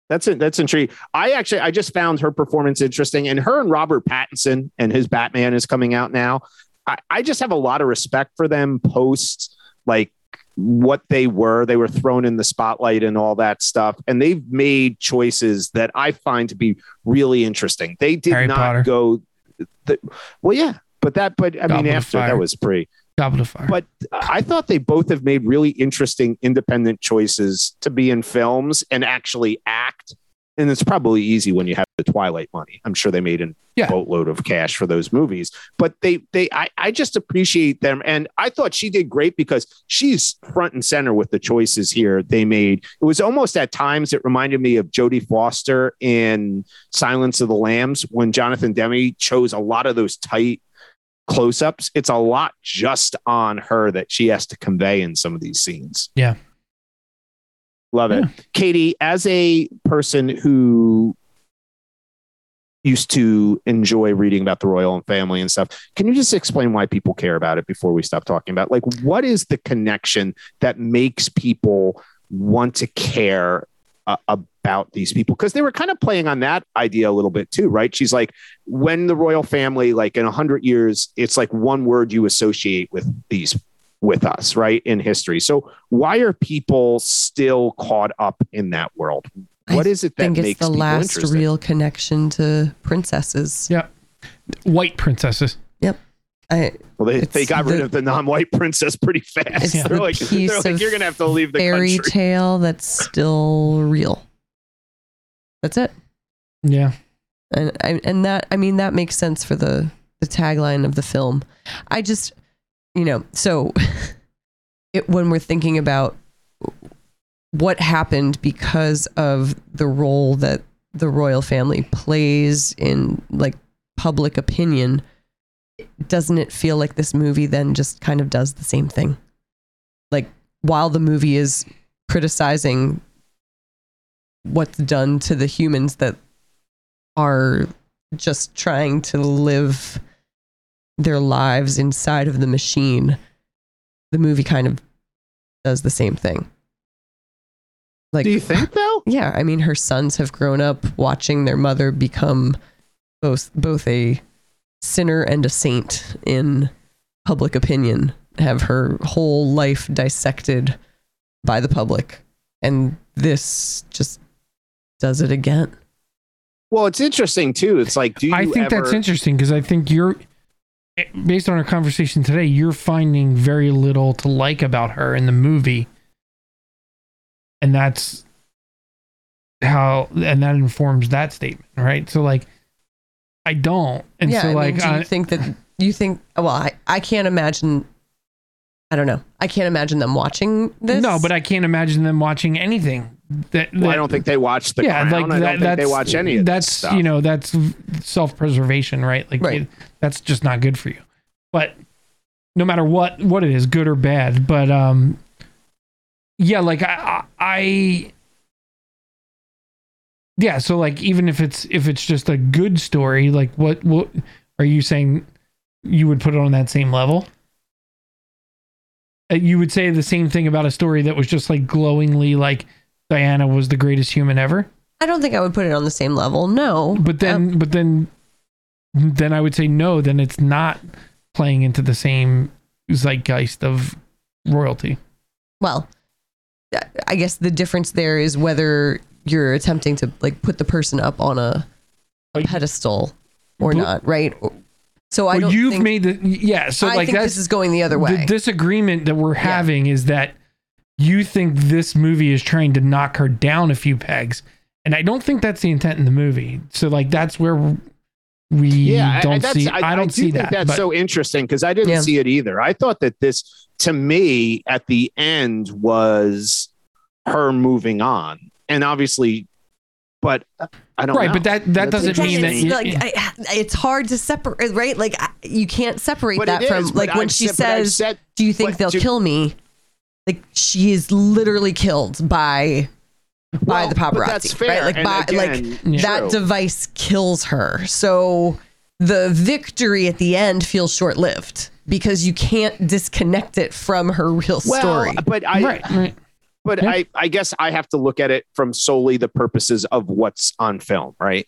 That's it. That's intriguing. I actually, I just found her performance interesting, and her and Robert Pattinson and his Batman is coming out now. I, I just have a lot of respect for them post like what they were. They were thrown in the spotlight and all that stuff, and they've made choices that I find to be really interesting. They did Harry not Potter. go. The, well, yeah, but that, but I Goblet mean, after that was pretty. Goblet of Fire. But I thought they both have made really interesting independent choices to be in films and actually act. And it's probably easy when you have the Twilight money. I'm sure they made a Yeah. boatload of cash for those movies. But they they I, I just appreciate them. And I thought she did great because she's front and center with the choices here they made. It was almost at times it reminded me of Jodie Foster in Silence of the Lambs when Jonathan Demme chose a lot of those tight close ups. It's a lot just on her that she has to convey in some of these scenes. Yeah. Love it. Yeah. Katie, as a person who used to enjoy reading about the royal and family and stuff, can you just explain why people care about it before we stop talking about like what is the connection that makes people want to care uh, about these people because they were kind of playing on that idea a little bit too, right? She's like, when the royal family, like in a hundred years, it's like one word you associate with these with us, right? In history. So why are people still caught up in that world? I What is it that think it's makes the people last interested? real connection to princesses. Yeah. White princesses. Yep. I, Well, they, they got rid the- of the non-white princess pretty fast. It's *laughs* they're the like, they're like you're gonna have to leave the fairy country. tale that's still real. That's it. Yeah. and and that I mean that makes sense for the the tagline of the film. I just you know so *laughs* it when we're thinking about what happened because of the role that the royal family plays in like public opinion doesn't it feel like this movie then just kind of does the same thing? Like while the movie is criticizing what's done to the humans that are just trying to live their lives inside of the machine, the movie kind of does the same thing. Like, Do you think *laughs* though? yeah, I mean, her sons have grown up watching their mother become both both a sinner and a saint in public opinion, have her whole life dissected by the public, and this just does it again. Well, it's interesting too. It's like, do you I think ever? that's interesting because I think you're, based on our conversation today, you're finding very little to like about her in the movie. And that's how, and that informs that statement, right? So, like, I don't. And yeah, so, I like, mean, do you I- think that you think? Well, I, I can't imagine. I don't know. I can't imagine them watching this. no, but I can't imagine them watching anything. That, Well, I don't think they watch the yeah, Crown. like I that, don't think they watch any of that's you know that's self-preservation, right? Like Right. it- that's just not good for you. But no matter what what it is, good or bad, but um, yeah, like I, I, I yeah. So like even if it's if it's just a good story, like what what are you saying? You would put it on that same level. Uh, You would say the same thing about a story that was just like glowingly like Diana was the greatest human ever. I don't think I would put it on the same level. No, But then, Um, but then, then I would say no. Then it's not playing into the same zeitgeist of royalty. well, I guess the difference there is whether you're attempting to like put the person up on a, a pedestal or But- not, right? So I well, don't. you've made the yeah. So I like think this is going the other way. the disagreement that we're having is that you think this movie is trying to knock her down a few pegs, and I don't think that's the intent in the movie. So like that's where we yeah, I- don't that's, see. I, I, don't do see think that. That's but- so interesting because I didn't Yeah. see it either. I thought that this, to me, at the end was her moving on, and obviously, but I don't right, know. but that that That's doesn't mean that it's, you, like, I, it's hard to separate, right? Like I- you can't separate But that from is, like when I've she said- says, said- "Do you think they'll to- kill me?" Like she is literally killed by by well, the but paparazzi, that's fair. right? Like and by again, like Yeah. that true. device kills her. So the victory at the end feels short lived because you can't disconnect it from her real well, story. but I, right, right. but Yeah. I, I guess I have to look at it from solely the purposes of what's on film, right?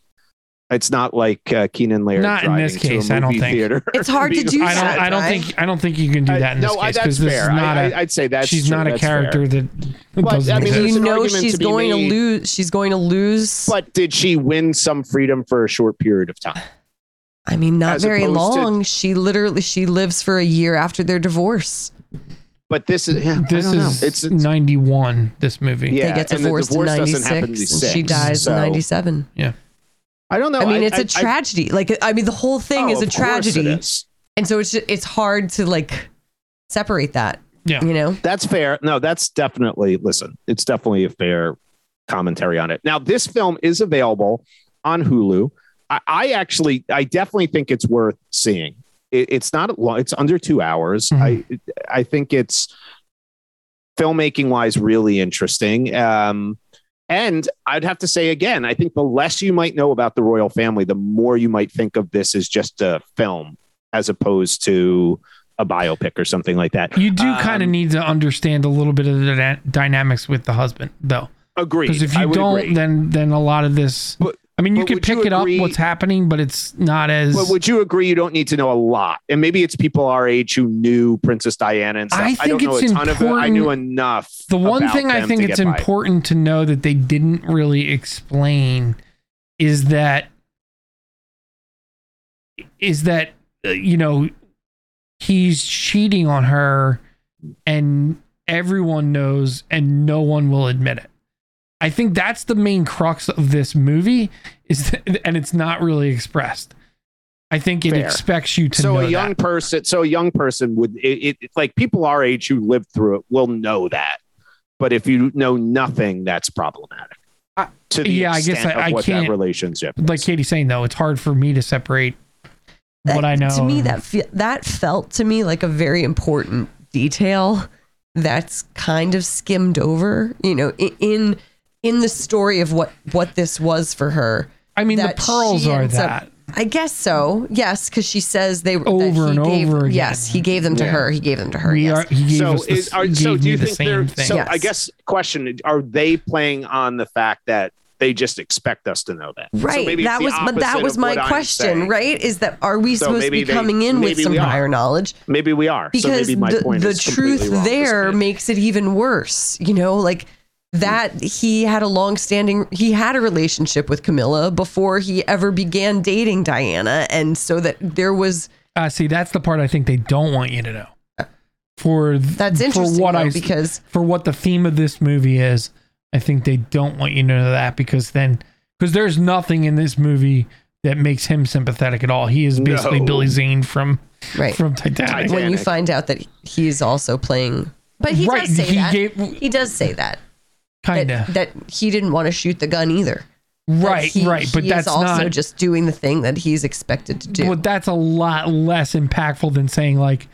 It's not like uh, Keenan Laird Not in this case, to a I don't think. think. Theater *laughs* It's hard to being- do I don't. that, I don't right? think. I don't think you can do that in no, this I- case that's because this fair. is not I, a. I, would say that's she's true. not a That's fair. character that But, doesn't I mean, exist. you know she's to be going to lose. She's going to lose. But did she win some freedom for a short period of time? I mean, not As very opposed to- long. she literally she lives for a year after their divorce. But this is yeah, this I don't know. is it's, it's ninety one. This movie. Yeah, they get and the divorced in divorce doesn't happen '96, and she dies so- in '97. I don't know. I mean, it's a a tragedy. like, I mean, the whole thing is a tragedy, and so it's ju- it's hard to like separate that. Yeah. you know. That's fair. No, that's definitely listen. It's definitely a fair commentary on it. Now, this film is available on Hulu. I, I actually, I definitely think it's worth seeing. It, it's not long. It's under two hours. I, I think it's filmmaking wise really interesting. Um, and I'd have to say again, I think the less you might know about the royal family, the more you might think of this as just a film as opposed to a biopic or something like that. You do kind of Um, need to understand a little bit of the dyna- dynamics with the husband, though, Agreed. because if you don't, agree. then then a lot of this But- I mean, you But could would you pick it up what's happening, but it's not as. But would you agree you don't need to know a lot? And maybe it's people our age who knew Princess Diana and stuff. I I, don't think know it's a ton of it. I knew enough. the one about thing I think it's get by. important to know that they didn't really explain is that is that uh, you know he's cheating on her and everyone knows and no one will admit it. I think that's the main crux of this movie is that, *laughs* and it's not really expressed. I think it Fair. expects you to so know a young that. person so a young person would it, it like people our age who lived through it will know that but if you know nothing that's problematic I- to the yeah, I guess I- I can't- that relationship like is. Katie's saying though, it's hard for me to separate what I know. To me, that fe- that felt to me like a very important detail that's kind of skimmed over. You know, i- in in the story of what what this was for her. I mean, the that pearls she are ends up- that. I guess so. Yes, because she says they were that Over he and gave- over again. Yes, he gave them to Yeah. her. He gave them to her. we yes. are. He gave so us the, is, are, he so do me you the think they're thing. so Yes. i guess question are they playing on the fact that they just expect us to know that So Right. maybe it's that the was but that opposite was of my what I'm question, saying. right? Is that are we So supposed to maybe be they- coming in with maybe some we are. prior knowledge? maybe we are so because maybe my the, point the is completely truth wrong, there Christine. makes it even worse you know like that he had a long-standing he had a relationship with camilla before he ever began dating diana and so that there was Uh, see, that's the part I think they don't want you to know. For that's interesting for what though, I because for what the theme of this movie is, I think they don't want you to know that because then because there's nothing in this movie that makes him sympathetic at all. He is basically No. Billy Zane from right from Titanic. Titanic. when you find out that he's also playing but he right, does say he that gave he does say that kind that, of that he didn't want to shoot the gun either right, he- right, but he that's also not. just doing the thing that he's expected to do Well, that's a lot less impactful than saying like,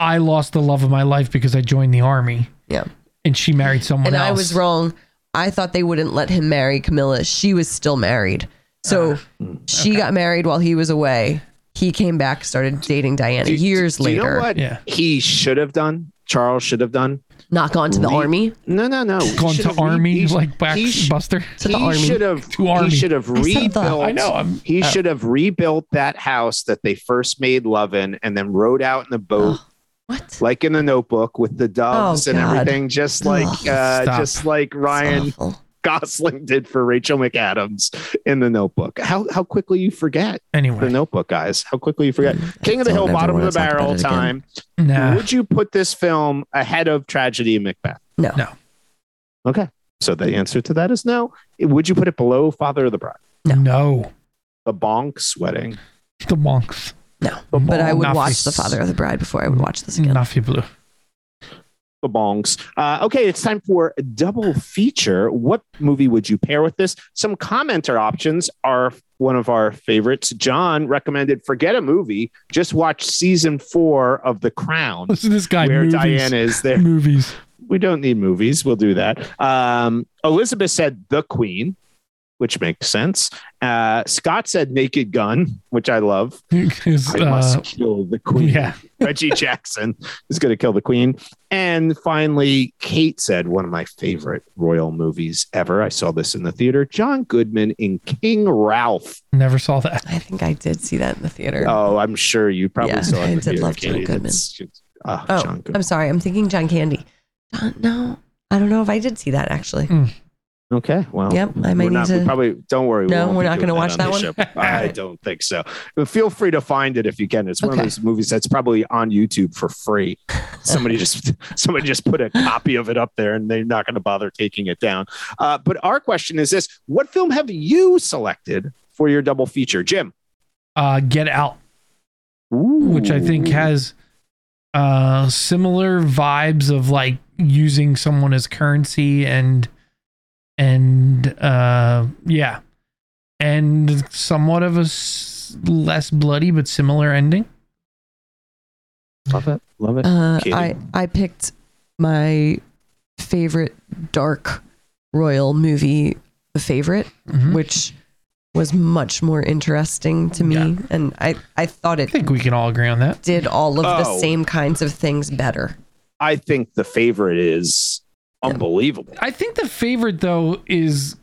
I lost the love of my life because I joined the army. Yeah. and she married someone and else. I was wrong. I thought they wouldn't let him marry Camilla. She was still married. So ah. she got married while he was away. He came back, started dating Diana Do- years do you know later. what Yeah. he should have done charles should have done Not gone to the Re- army. no no no He Gone should to have re- army he sh- like back he sh- Buster. To the he army. should have To army. he should have I said the- rebuilt I know. I'm, He should have rebuilt that house that they first made love in and then rode out in the boat *gasps* What? like in the notebook with the doves Oh, and God. everything, just like Ugh, uh, stop. just like Ryan Awful. Gosling did for Rachel McAdams in the notebook. How how quickly you forget Anyway, the notebook, guys. How quickly you forget. Mm, King of the Hill, bottom of the barrel time. nah. Would you put this film ahead of Tragedy and Macbeth? No. No. Okay. So the answer to that is no. Would you put it below Father of the Bride? No. No. The Bonk's wedding. The monks. No. The But I would Not watch The Father of the Bride before I would watch this again. Nafi Blue. The bongs. Uh, okay, it's time for a double feature. What movie would you pair with this? Some commenter options are one of our favorites. John recommended forget a movie, just watch season four of The Crown, *laughs* Listen to this guy. where movies. Diana is *laughs* there. Movies. We don't need movies. We'll do that. Um, Elizabeth said The Queen, which makes sense. Uh, Scott said Naked Gun, which I love. *laughs* I must uh, kill the Queen. yeah. Reggie *laughs* Jackson is going to kill the queen. And finally, Kate said one of my favorite royal movies ever. I saw this in the theater. John Goodman in King Ralph. Never saw that. I think I did see that in the theater. Oh, I'm sure you probably Yeah, saw it. I in the did theater, love John Katie. Goodman. It's- it's- ah, oh, John Goodman. I'm sorry. I'm thinking John Candy. John, no, I don't know if I did see that actually. Okay, well, Yep, I might need not, to- probably don't worry. we No, won't we're not gonna watch on that one? *laughs* I don't think so. But feel free to find it if you can. It's one Okay. of those movies that's probably on YouTube for free. *laughs* Somebody just somebody just put a copy of it up there, and they're not going to bother taking it down. Uh, but our question is this: What film have you selected for your double feature, Jim? Uh, Get Out, which I think has uh, similar vibes of like using someone as currency and and uh, yeah, and somewhat of a s- less bloody but similar ending. love it, love it. Uh, I I picked my favorite dark royal movie, The Favorite, Mhm. which was much more interesting to me, Yeah. and I I thought it I think we can all agree on that. did all of the Oh. same kinds of things better. I think the favorite is unbelievable. I think the favorite though is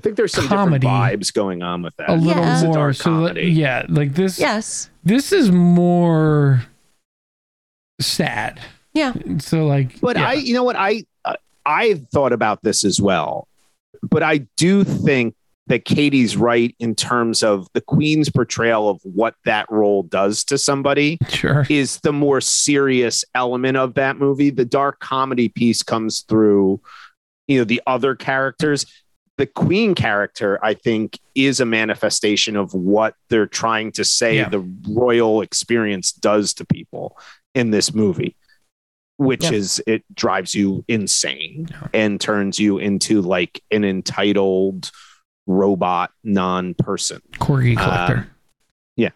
I think there's some Comedy. different vibes going on with that. a little Yeah. More. So like, comedy. yeah, like this. Yes. This is more sad. Yeah. So like, But yeah. I, you know what, I uh, I thought about this as well, but I do think that Katie's right in terms of the Queen's portrayal of what that role does to somebody sure. is the more serious element of that movie. The dark comedy piece comes through, you know, the other characters. The Queen character, I think, is a manifestation of what they're trying to say Yeah. the royal experience does to people in this movie, which Yeah. is it drives you insane and turns you into like an entitled robot non person. Corgi collector. Yeah.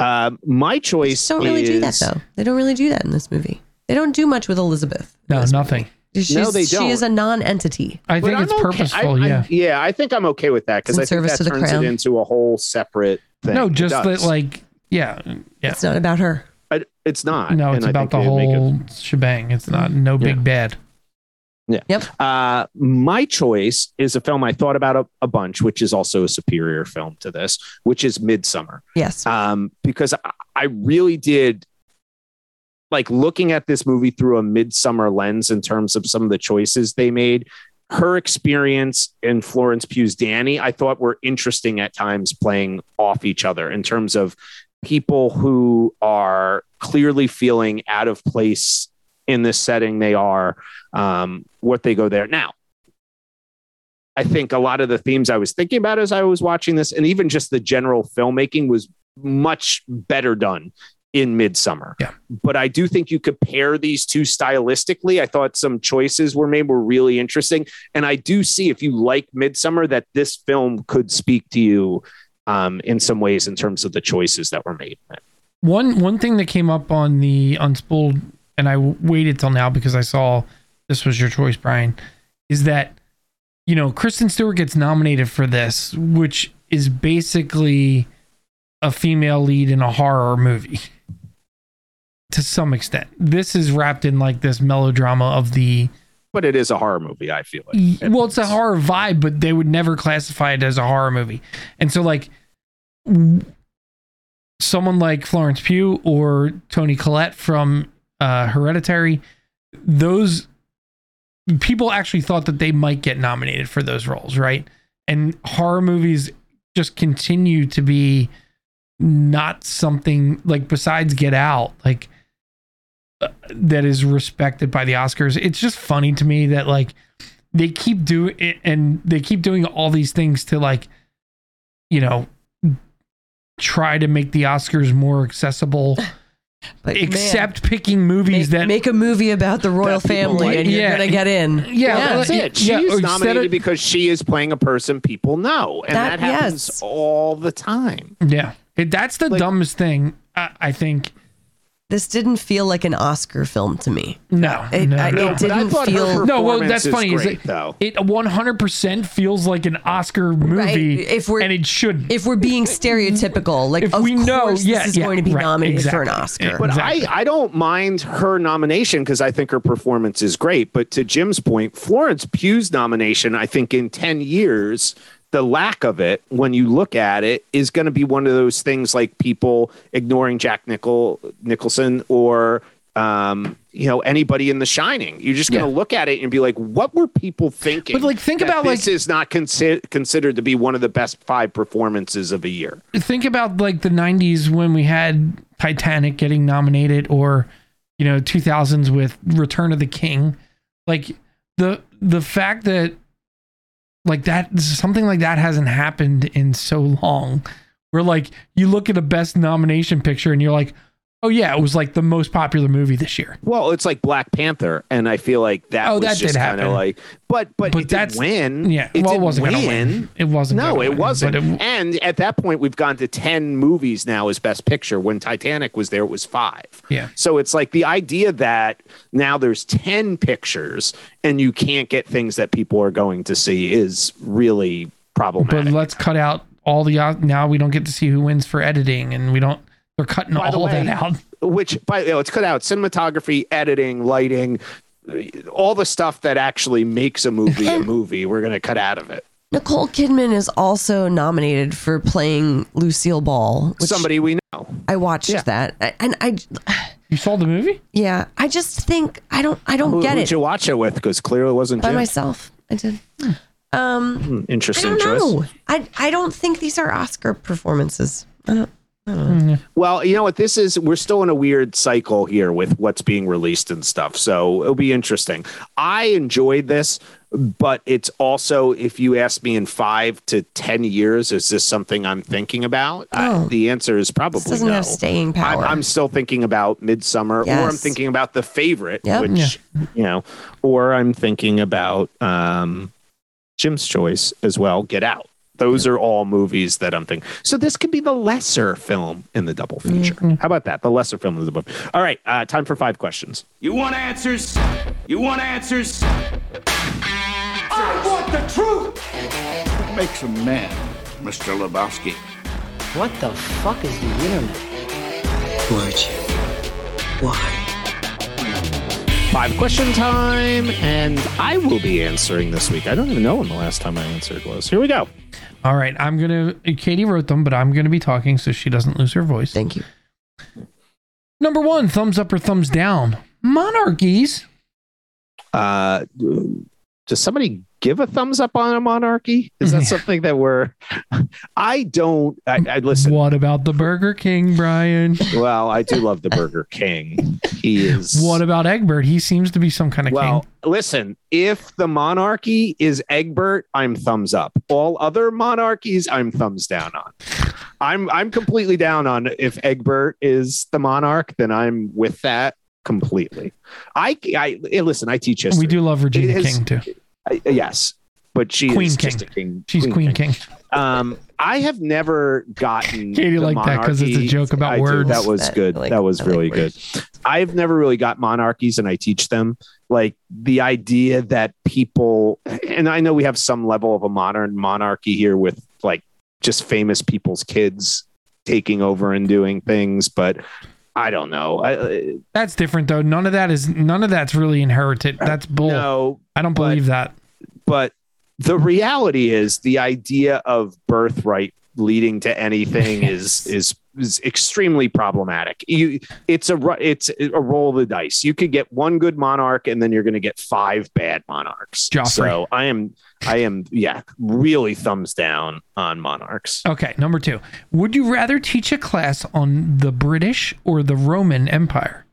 Uh, my choice Just don't really do that though. They don't really do that in this movie. They don't do much with Elizabeth. no, nothing. She's, No, they She don't. She is a non-entity. I But think I'm it's okay- purposeful. I- I- yeah. yeah, I think I'm okay with that because In I think service that turns crown. it into a whole separate thing. no, just that like, yeah, yeah. It's not about her. I- it's not. No, it's and I about think the they make it- whole shebang. It's not no big Yeah. bad. Uh, my choice is a film I thought about a, a bunch, which is also a superior film to this, which is Midsommar. Yes. Um, because I, I really did like looking at this movie through a Midsommar lens in terms of some of the choices they made. Her experience in Florence Pugh's Dani, I thought were interesting at times playing off each other in terms of people who are clearly feeling out of place in this setting they are, um, what they go there. Now, I think a lot of the themes I was thinking about as I was watching this, and even just the general filmmaking was much better done in Midsommar. Yeah. But I do think you could pair these two stylistically. I thought some choices were made were really interesting. And I do see if you like Midsommar that this film could speak to you um, in some ways in terms of the choices that were made. One one thing that came up on the unspooled, and I waited till now because I saw this was your choice, Brian, is that you know Kristen Stewart gets nominated for this, which is basically a female lead in a horror movie to some extent. This is wrapped in like this melodrama of the But it is a horror movie, I feel like. well, it's a horror vibe, but they would never classify it as a horror movie. And so, like, w- someone like Florence Pugh or Toni Collette from uh, Hereditary, those people actually thought that they might get nominated for those roles, right? And horror movies just continue to be not something like besides Get Out, like uh, that is respected by the Oscars. It's just funny to me that like they keep doing it and they keep doing all these things to like you know try to make the Oscars more accessible *laughs* But man, except picking movies make, that make a movie about the royal family like. and you're Yeah. gonna get in. Yeah, Yeah. That's it. She's Yeah, nominated of- because she is playing a person people know, and That- that, happens yes. all the time. yeah it, that's the Like- dumbest thing I, I think This didn't feel like an Oscar film to me. no It- no, I- no. it But I didn't thought feel- No, well, that's funny, is Great, it- though. it 100% feels like an Oscar movie If we're and it shouldn't if we're being stereotypical, like If of we know- course yeah, this is yeah, going to be right, nominated for an. Oscar. But Exactly. I, I don't mind her nomination because I think her performance is great. But to Jim's point, Florence Pugh's nomination, I think in 10 years, the lack of it, when you look at it, is going to be one of those things like people ignoring Jack Nichol, Nicholson or um, you know anybody in The Shining. You're just going to Yeah. look at it and be like, what were people thinking? But, like, think about, this like- is not consi- considered to be one of the best five performances of a year. think about like the 90s when we had Titanic getting nominated or you know 2000s with Return of the King like the the fact that like that something like that hasn't happened in so long. Where like you look at a best nomination picture and you're like oh yeah it was like the most popular movie this year Well, it's like Black Panther, and I feel like that Oh, was that just kind of like, but but, But it that's- win. yeah it well it didn't wasn't gonna win it wasn't No, it win, wasn't. it, and at that point, we've gone to ten movies now as Best Picture. When Titanic was there, it was five. yeah So it's like the idea that now there's 10 pictures and you can't get things that people are going to see is really problematic. but let's cut out all the now we don't get to see who wins for editing and we don't they're cutting By the all way, that out Which, by you know, it's cut out cinematography, editing, lighting, all the stuff that actually makes a movie a *laughs* movie. We're going to cut out of it. Nicole Kidman is also nominated for playing Lucille Ball. Which Somebody we know. I watched Yeah. that, and I, You saw the movie? yeah, I just think I don't, I don't Who, get who'd it you watch it with? Because clearly it wasn't by Jim. myself. I did. Um, Hmm, I Interesting don't choice. know. I, I don't think these are Oscar performances. I don't. I don't. Well, you know what? This is we're still in a weird cycle here with what's being released and stuff. So it'll be interesting. I enjoyed this, but it's also if you ask me in five to ten years, is this something I'm thinking about? I- Oh. the answer is probably This doesn't no. have staying power. I'm, I'm still thinking about Midsommar, or I'm thinking about The Favorite, Yep. which you know, or I'm thinking about um, Jim's choice as well. Get Out. Those are all movies that I'm thinking. So this could be the lesser film in the double feature. How about that? The lesser film in the double. All right, uh, time for five questions. You want answers? You want answers? I want the truth! What makes a man, Mr. Lebowski? What the fuck is the internet? Why'd you? Why? Five question time, and I will be answering this week. I don't even know when the last time I answered was. Here we go. All right, I'm gonna. Katie wrote them, but I'm gonna be talking so she doesn't lose her voice. Thank you. Number one, thumbs up or thumbs down. Monarchies. Uh, does somebody give a thumbs up on a monarchy? Is that *laughs* something that we're? I don't. I, I listen. What about the Burger King, Brian? Well, I do love the Burger King. He is. What about Egbert? He seems to be some kind of well, king. listen. If the monarchy is Egbert, I'm thumbs up. All other monarchies, I'm thumbs down on. I'm I'm completely down on if Egbert is the monarch, then I'm with that completely. I I listen. I teach history. We do love Regina King too. I, yes, but she Queen is King. just a king. She's Queen, King. Um, I have never gotten Katie the that because it's a joke about I do. words. That was That- good. like- that was I like really good. I've never really got monarchies, and I teach them like the idea that people, and I know we have some level of a modern monarchy here with like just famous people's kids taking over and doing things, but I don't know. I, uh, That's different though. None of that is none of that's really inherited. That's bull. no, I don't but- believe that. but the reality is the idea of birthright leading to anything *laughs* is is is extremely problematic. You, it's a it's a roll of the dice. You could get one good monarch, and then you're going to get five bad monarchs. Joffrey. So I am, I am, yeah, really thumbs down on monarchs. Okay, number two. Would you rather teach a class on the British or the Roman Empire?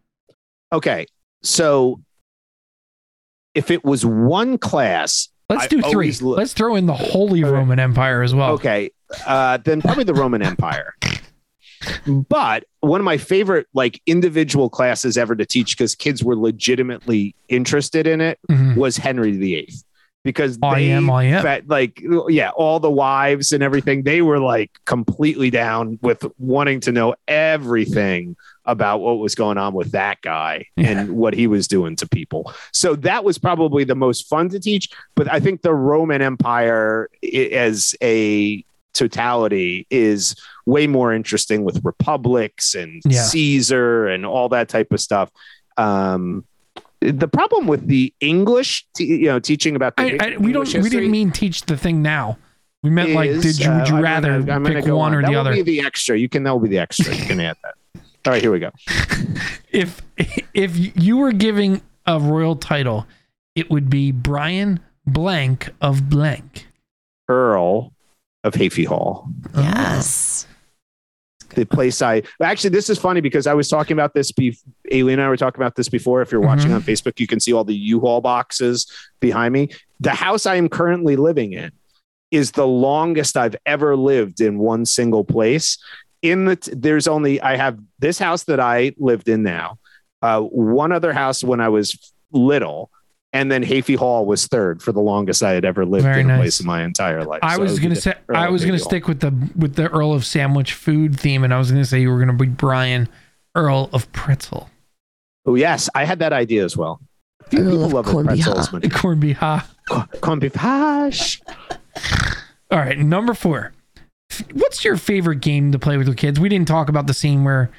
Okay, so if it was one class, Let's I do three. look- Let's throw in the Holy Roman Empire as well. Okay, uh, then probably the Roman Empire. But one of my favorite like individual classes ever to teach because kids were legitimately interested in it Mhm. was Henry VIII. Because I they am, I am. like yeah, all the wives and everything, they were like completely down with wanting to know everything about what was going on with that guy Yeah. and what he was doing to people. So that was probably the most fun to teach. But I think the Roman Empire as a totality is way more interesting with republics and Yeah. Caesar and all that type of stuff. Um, the problem with the English, te- you know, teaching about the I, I, we don't. English We didn't mean teach the thing now. We meant like, did you? would uh, you I'm rather gonna- I'm pick one on. or that the other? Be the extra. You can. That will be the extra. You can add that. *laughs* All right, here we go. if if you were giving a royal title, it would be Brian Blank of Blank. Earl of Hafey Hall. Yes. the place I actually this is funny because I was talking about this. Be Aileen and I were talking about this before. If you're watching Mhm. on Facebook, you can see all the U-Haul boxes behind me. The house I am currently living in is the longest I've ever lived in one single place. In the t- there's only I have this house that I lived in now, uh, one other house when I was little, and then Hafey Hall was third for the longest I had ever lived Very in a place in my entire life. I So was gonna say Earl I was gonna stick with the with the Earl of Sandwich food theme, and I was gonna say you were gonna be Brian Earl of Pretzel. Oh yes, I had that idea as well. Few Earl people love the corned beef pretzels. ha. *laughs* man. Corned beef ha. Corned beef hash. *laughs* All right, number four. What's your favorite game to play with your kids? We didn't talk about the scene where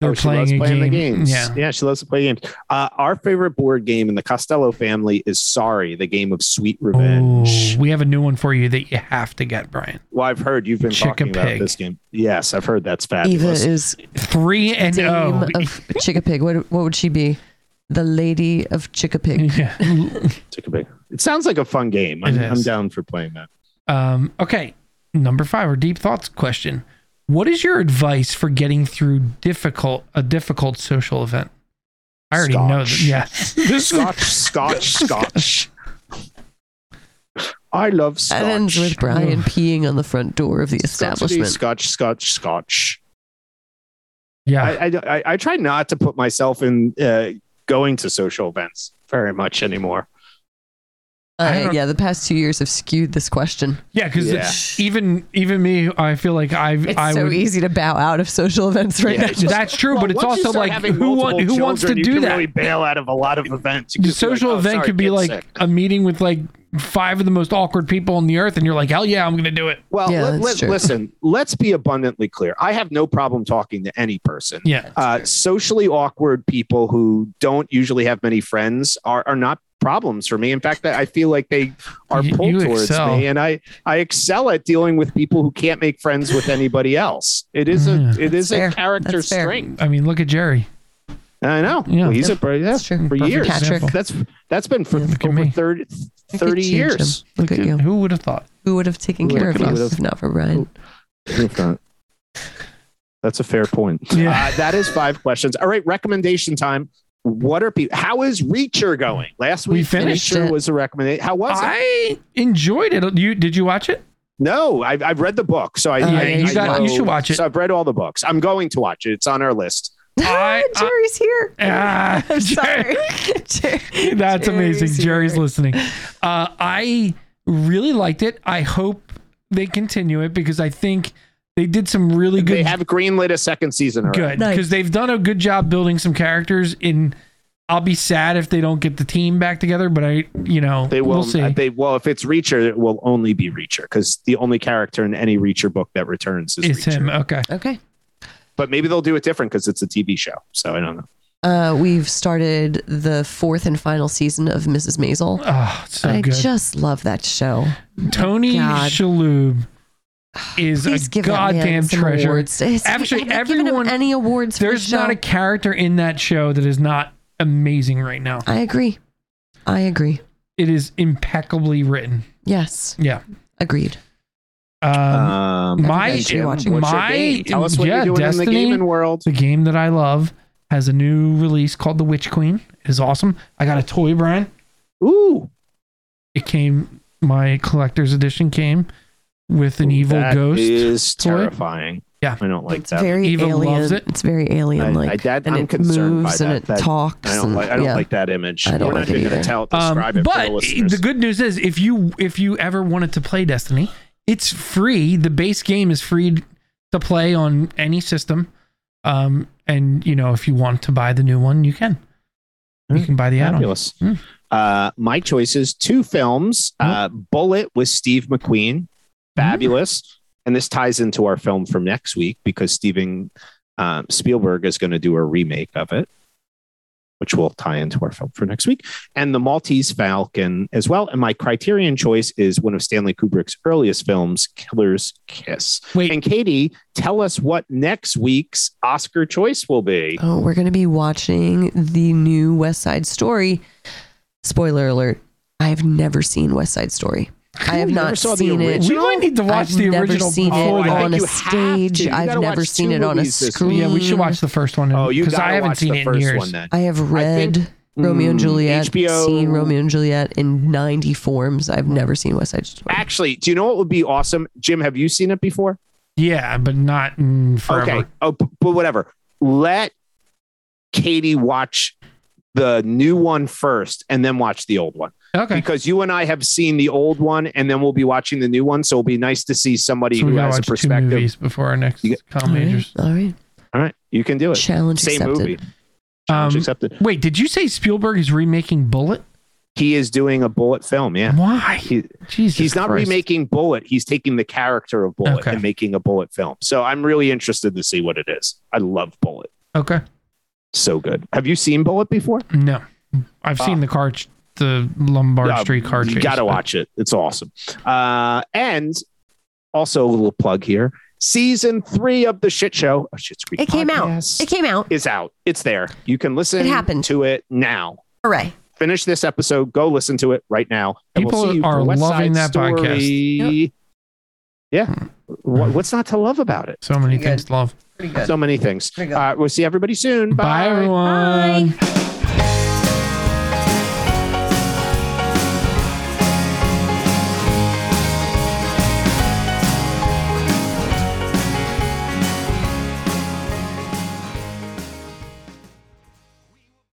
They're Oh, she playing loves a playing game. the games. Yeah. yeah, she loves to play games. Uh, our favorite board game in the Costello family is Sorry, the game of sweet revenge. Oh, we have a new one for you that you have to get, Brian. Well, I've heard you've been talking about Chick-a-pig. this game. Yes, I've heard that's fabulous. Eva fabulous. is Three and Dame oh. of Chickapig. What what would she be? The Lady of Chickapig. Yeah. *laughs* Chick-a-pig. It sounds like a fun game. I'm, I'm down for playing that. Um, okay. Number five, our deep thoughts question. What is your advice for getting through difficult a difficult social event? I already know that. Scotch. Yeah. This *laughs* Scotch, *laughs* Scotch, Scotch. I love Scotch. That ends with Brian peeing on the front door of the establishment. Scotch, Scotch, Scotch. Yeah. I, I, I, I try not to put myself in uh, going to social events very much anymore. I Uh, yeah, the past two years have skewed this question. yeah, because Yeah. even even me, I feel like I've It's I so would. easy to bow out of social events right Yeah, now. just- That's true, Well, but it's once you also start like having who want, multiple who wants to children, do you can that? Really bail out of a lot of events. You the can just be like, social "Oh, event sorry, could be kid's like sick." a meeting with like five of the most awkward people on the earth, and you're like, hell yeah, I'm going to do it. Well, Yeah, let- that's let- true. listen, let's be abundantly clear. I have no problem talking to any person. Yeah. Uh, socially awkward people who don't usually have many friends are, are not problems for me. In fact, I feel like they are You- pulled you towards excel. me, and I I excel at dealing with people who can't make friends with anybody else. it is a it is fair. a character That's fair. strength. I mean, look at Jerry. I know. Yeah. Well, he's Yep. a yeah, That's true. for Perfect years. hat trick. That's that's been for Yeah. Look over me. 30, 30 years. him. Look at you. Who would have thought? Who would have taken Who care of you would've- if not for Brian? That's a fair point. Yeah. Uh, that is five questions. All right, recommendation time. What are people? How is Reacher going? Last week We week, finished Reacher it. was a recommendation. How was it? I enjoyed it. You did you watch it? No, I've, I've read the book, so I, Oh, I, yeah, I you got- you should watch it. So I've read all the books. I'm going to watch it. It's on our list. *laughs* I- I- Jerry's here. *laughs* Ah, I'm sorry. *laughs* Jerry- That's amazing. Jerry's Jerry's listening. Uh, I really liked it. I hope they continue it because I think they did some really good They have greenlit a second season. Already. good Nice. because they've done a good job building some characters. In I'll be sad if they don't get the team back together, but I, you know, They will. We'll see. uh, They well, if it's Reacher, it will only be Reacher because the only character in any Reacher book that returns is it's Reacher. him. Okay. Okay. But maybe they'll do it different because it's a TV show. So I don't know. Uh, we've started the fourth and final season of Mrs. Maisel. Oh, it's so I good. just love that show. Tony God. Shalhoub is Please a give that man goddamn treasure. Awards. *laughs* Is- Actually, have they given him everyone- any awards. For There's the not show? a character in that show that is not amazing right now. I agree. I agree. It is impeccably written. Yes, Yeah. agreed. Um, Um, my Everybody watching. my? Tell us what yeah, you're doing in the Destiny, gaming world. the game that I love, has a new release called The Witch Queen. It is awesome. I got a toy, Brian. Ooh, It came. My collector's edition came with an evil that ghost. is toy. terrifying. Yeah. I don't like it's that. very Eva alien. loves it. It's very alien like. I, I, that, and I'm it concerned moves by and that. it That- talks. I don't and, like. I don't yeah. like that image. I don't We're like not it even going either. to tell Um, it but the the good news is, if you if you ever wanted to play Destiny, it's free. The base game is free to play on any system. Um, and you know, if you want to buy the new one, you can. You can buy the add-on. Fabulous. Hmm. Uh, my choices: two films. Uh, Bullitt with Steve McQueen, fabulous, and this ties into our film from next week because Steven um, Spielberg is going to do a remake of it, which will tie into our film for next week, and The Maltese Falcon as well. And my Criterion choice is one of Stanley Kubrick's earliest films, Killer's Kiss. Wait, And Katie, tell us what next week's Oscar choice will be. Oh, we're going to be watching the new West Side Story. Spoiler alert: I've never seen West Side Story. I have never not saw the seen it. we might need to watch I've the never original seen before it I that. on think a stage. I've never seen it on a movies this week. screen. Yeah, we should watch the first one. Oh, you because got I haven't seen the it in first years. one then. I have I read think, Romeo and mm, Juliet, HBO seen Romeo and Juliet in 90 forms. I've never seen West Side Story. Actually, do you know what would be awesome? Jim, have you seen it before? Yeah, but not in forever. Okay. Oh, but whatever. Let Katie watch the new one first and then watch the old one Okay. because you and I have seen the old one and then we'll be watching the new one. So it'll be nice to see somebody So who has a watch two perspective. movies before our next You get- com majors. All right. All right. You can do it. Challenge Same accepted. movie. Challenge Um, accepted. Wait, did you say Spielberg is remaking Bullitt? He is doing a Bullitt film. Yeah. Why? He, Jesus he's not Christ. remaking Bullitt. He's taking the character of Bullitt Okay. and making a Bullitt film. So I'm really interested to see what it is. I love Bullitt. Okay. So good. Have you seen Bullitt before? No, I've seen the car, ch- the Lombard Yeah, Street car chase. You got to but- watch it. It's awesome. Uh, and also a little plug here. Season three of the shit show, oh, Shit's Creek It came out. It came out. is out. It's there. You can listen It happened. to it now. Hooray. Finish this episode. Go listen to it right now. And People we'll see you are West loving Side that podcast. Story. Yeah. What, what's not to love about it? So many Pretty things to love. So many things. Uh, we'll see everybody soon. Bye, everyone. Bye.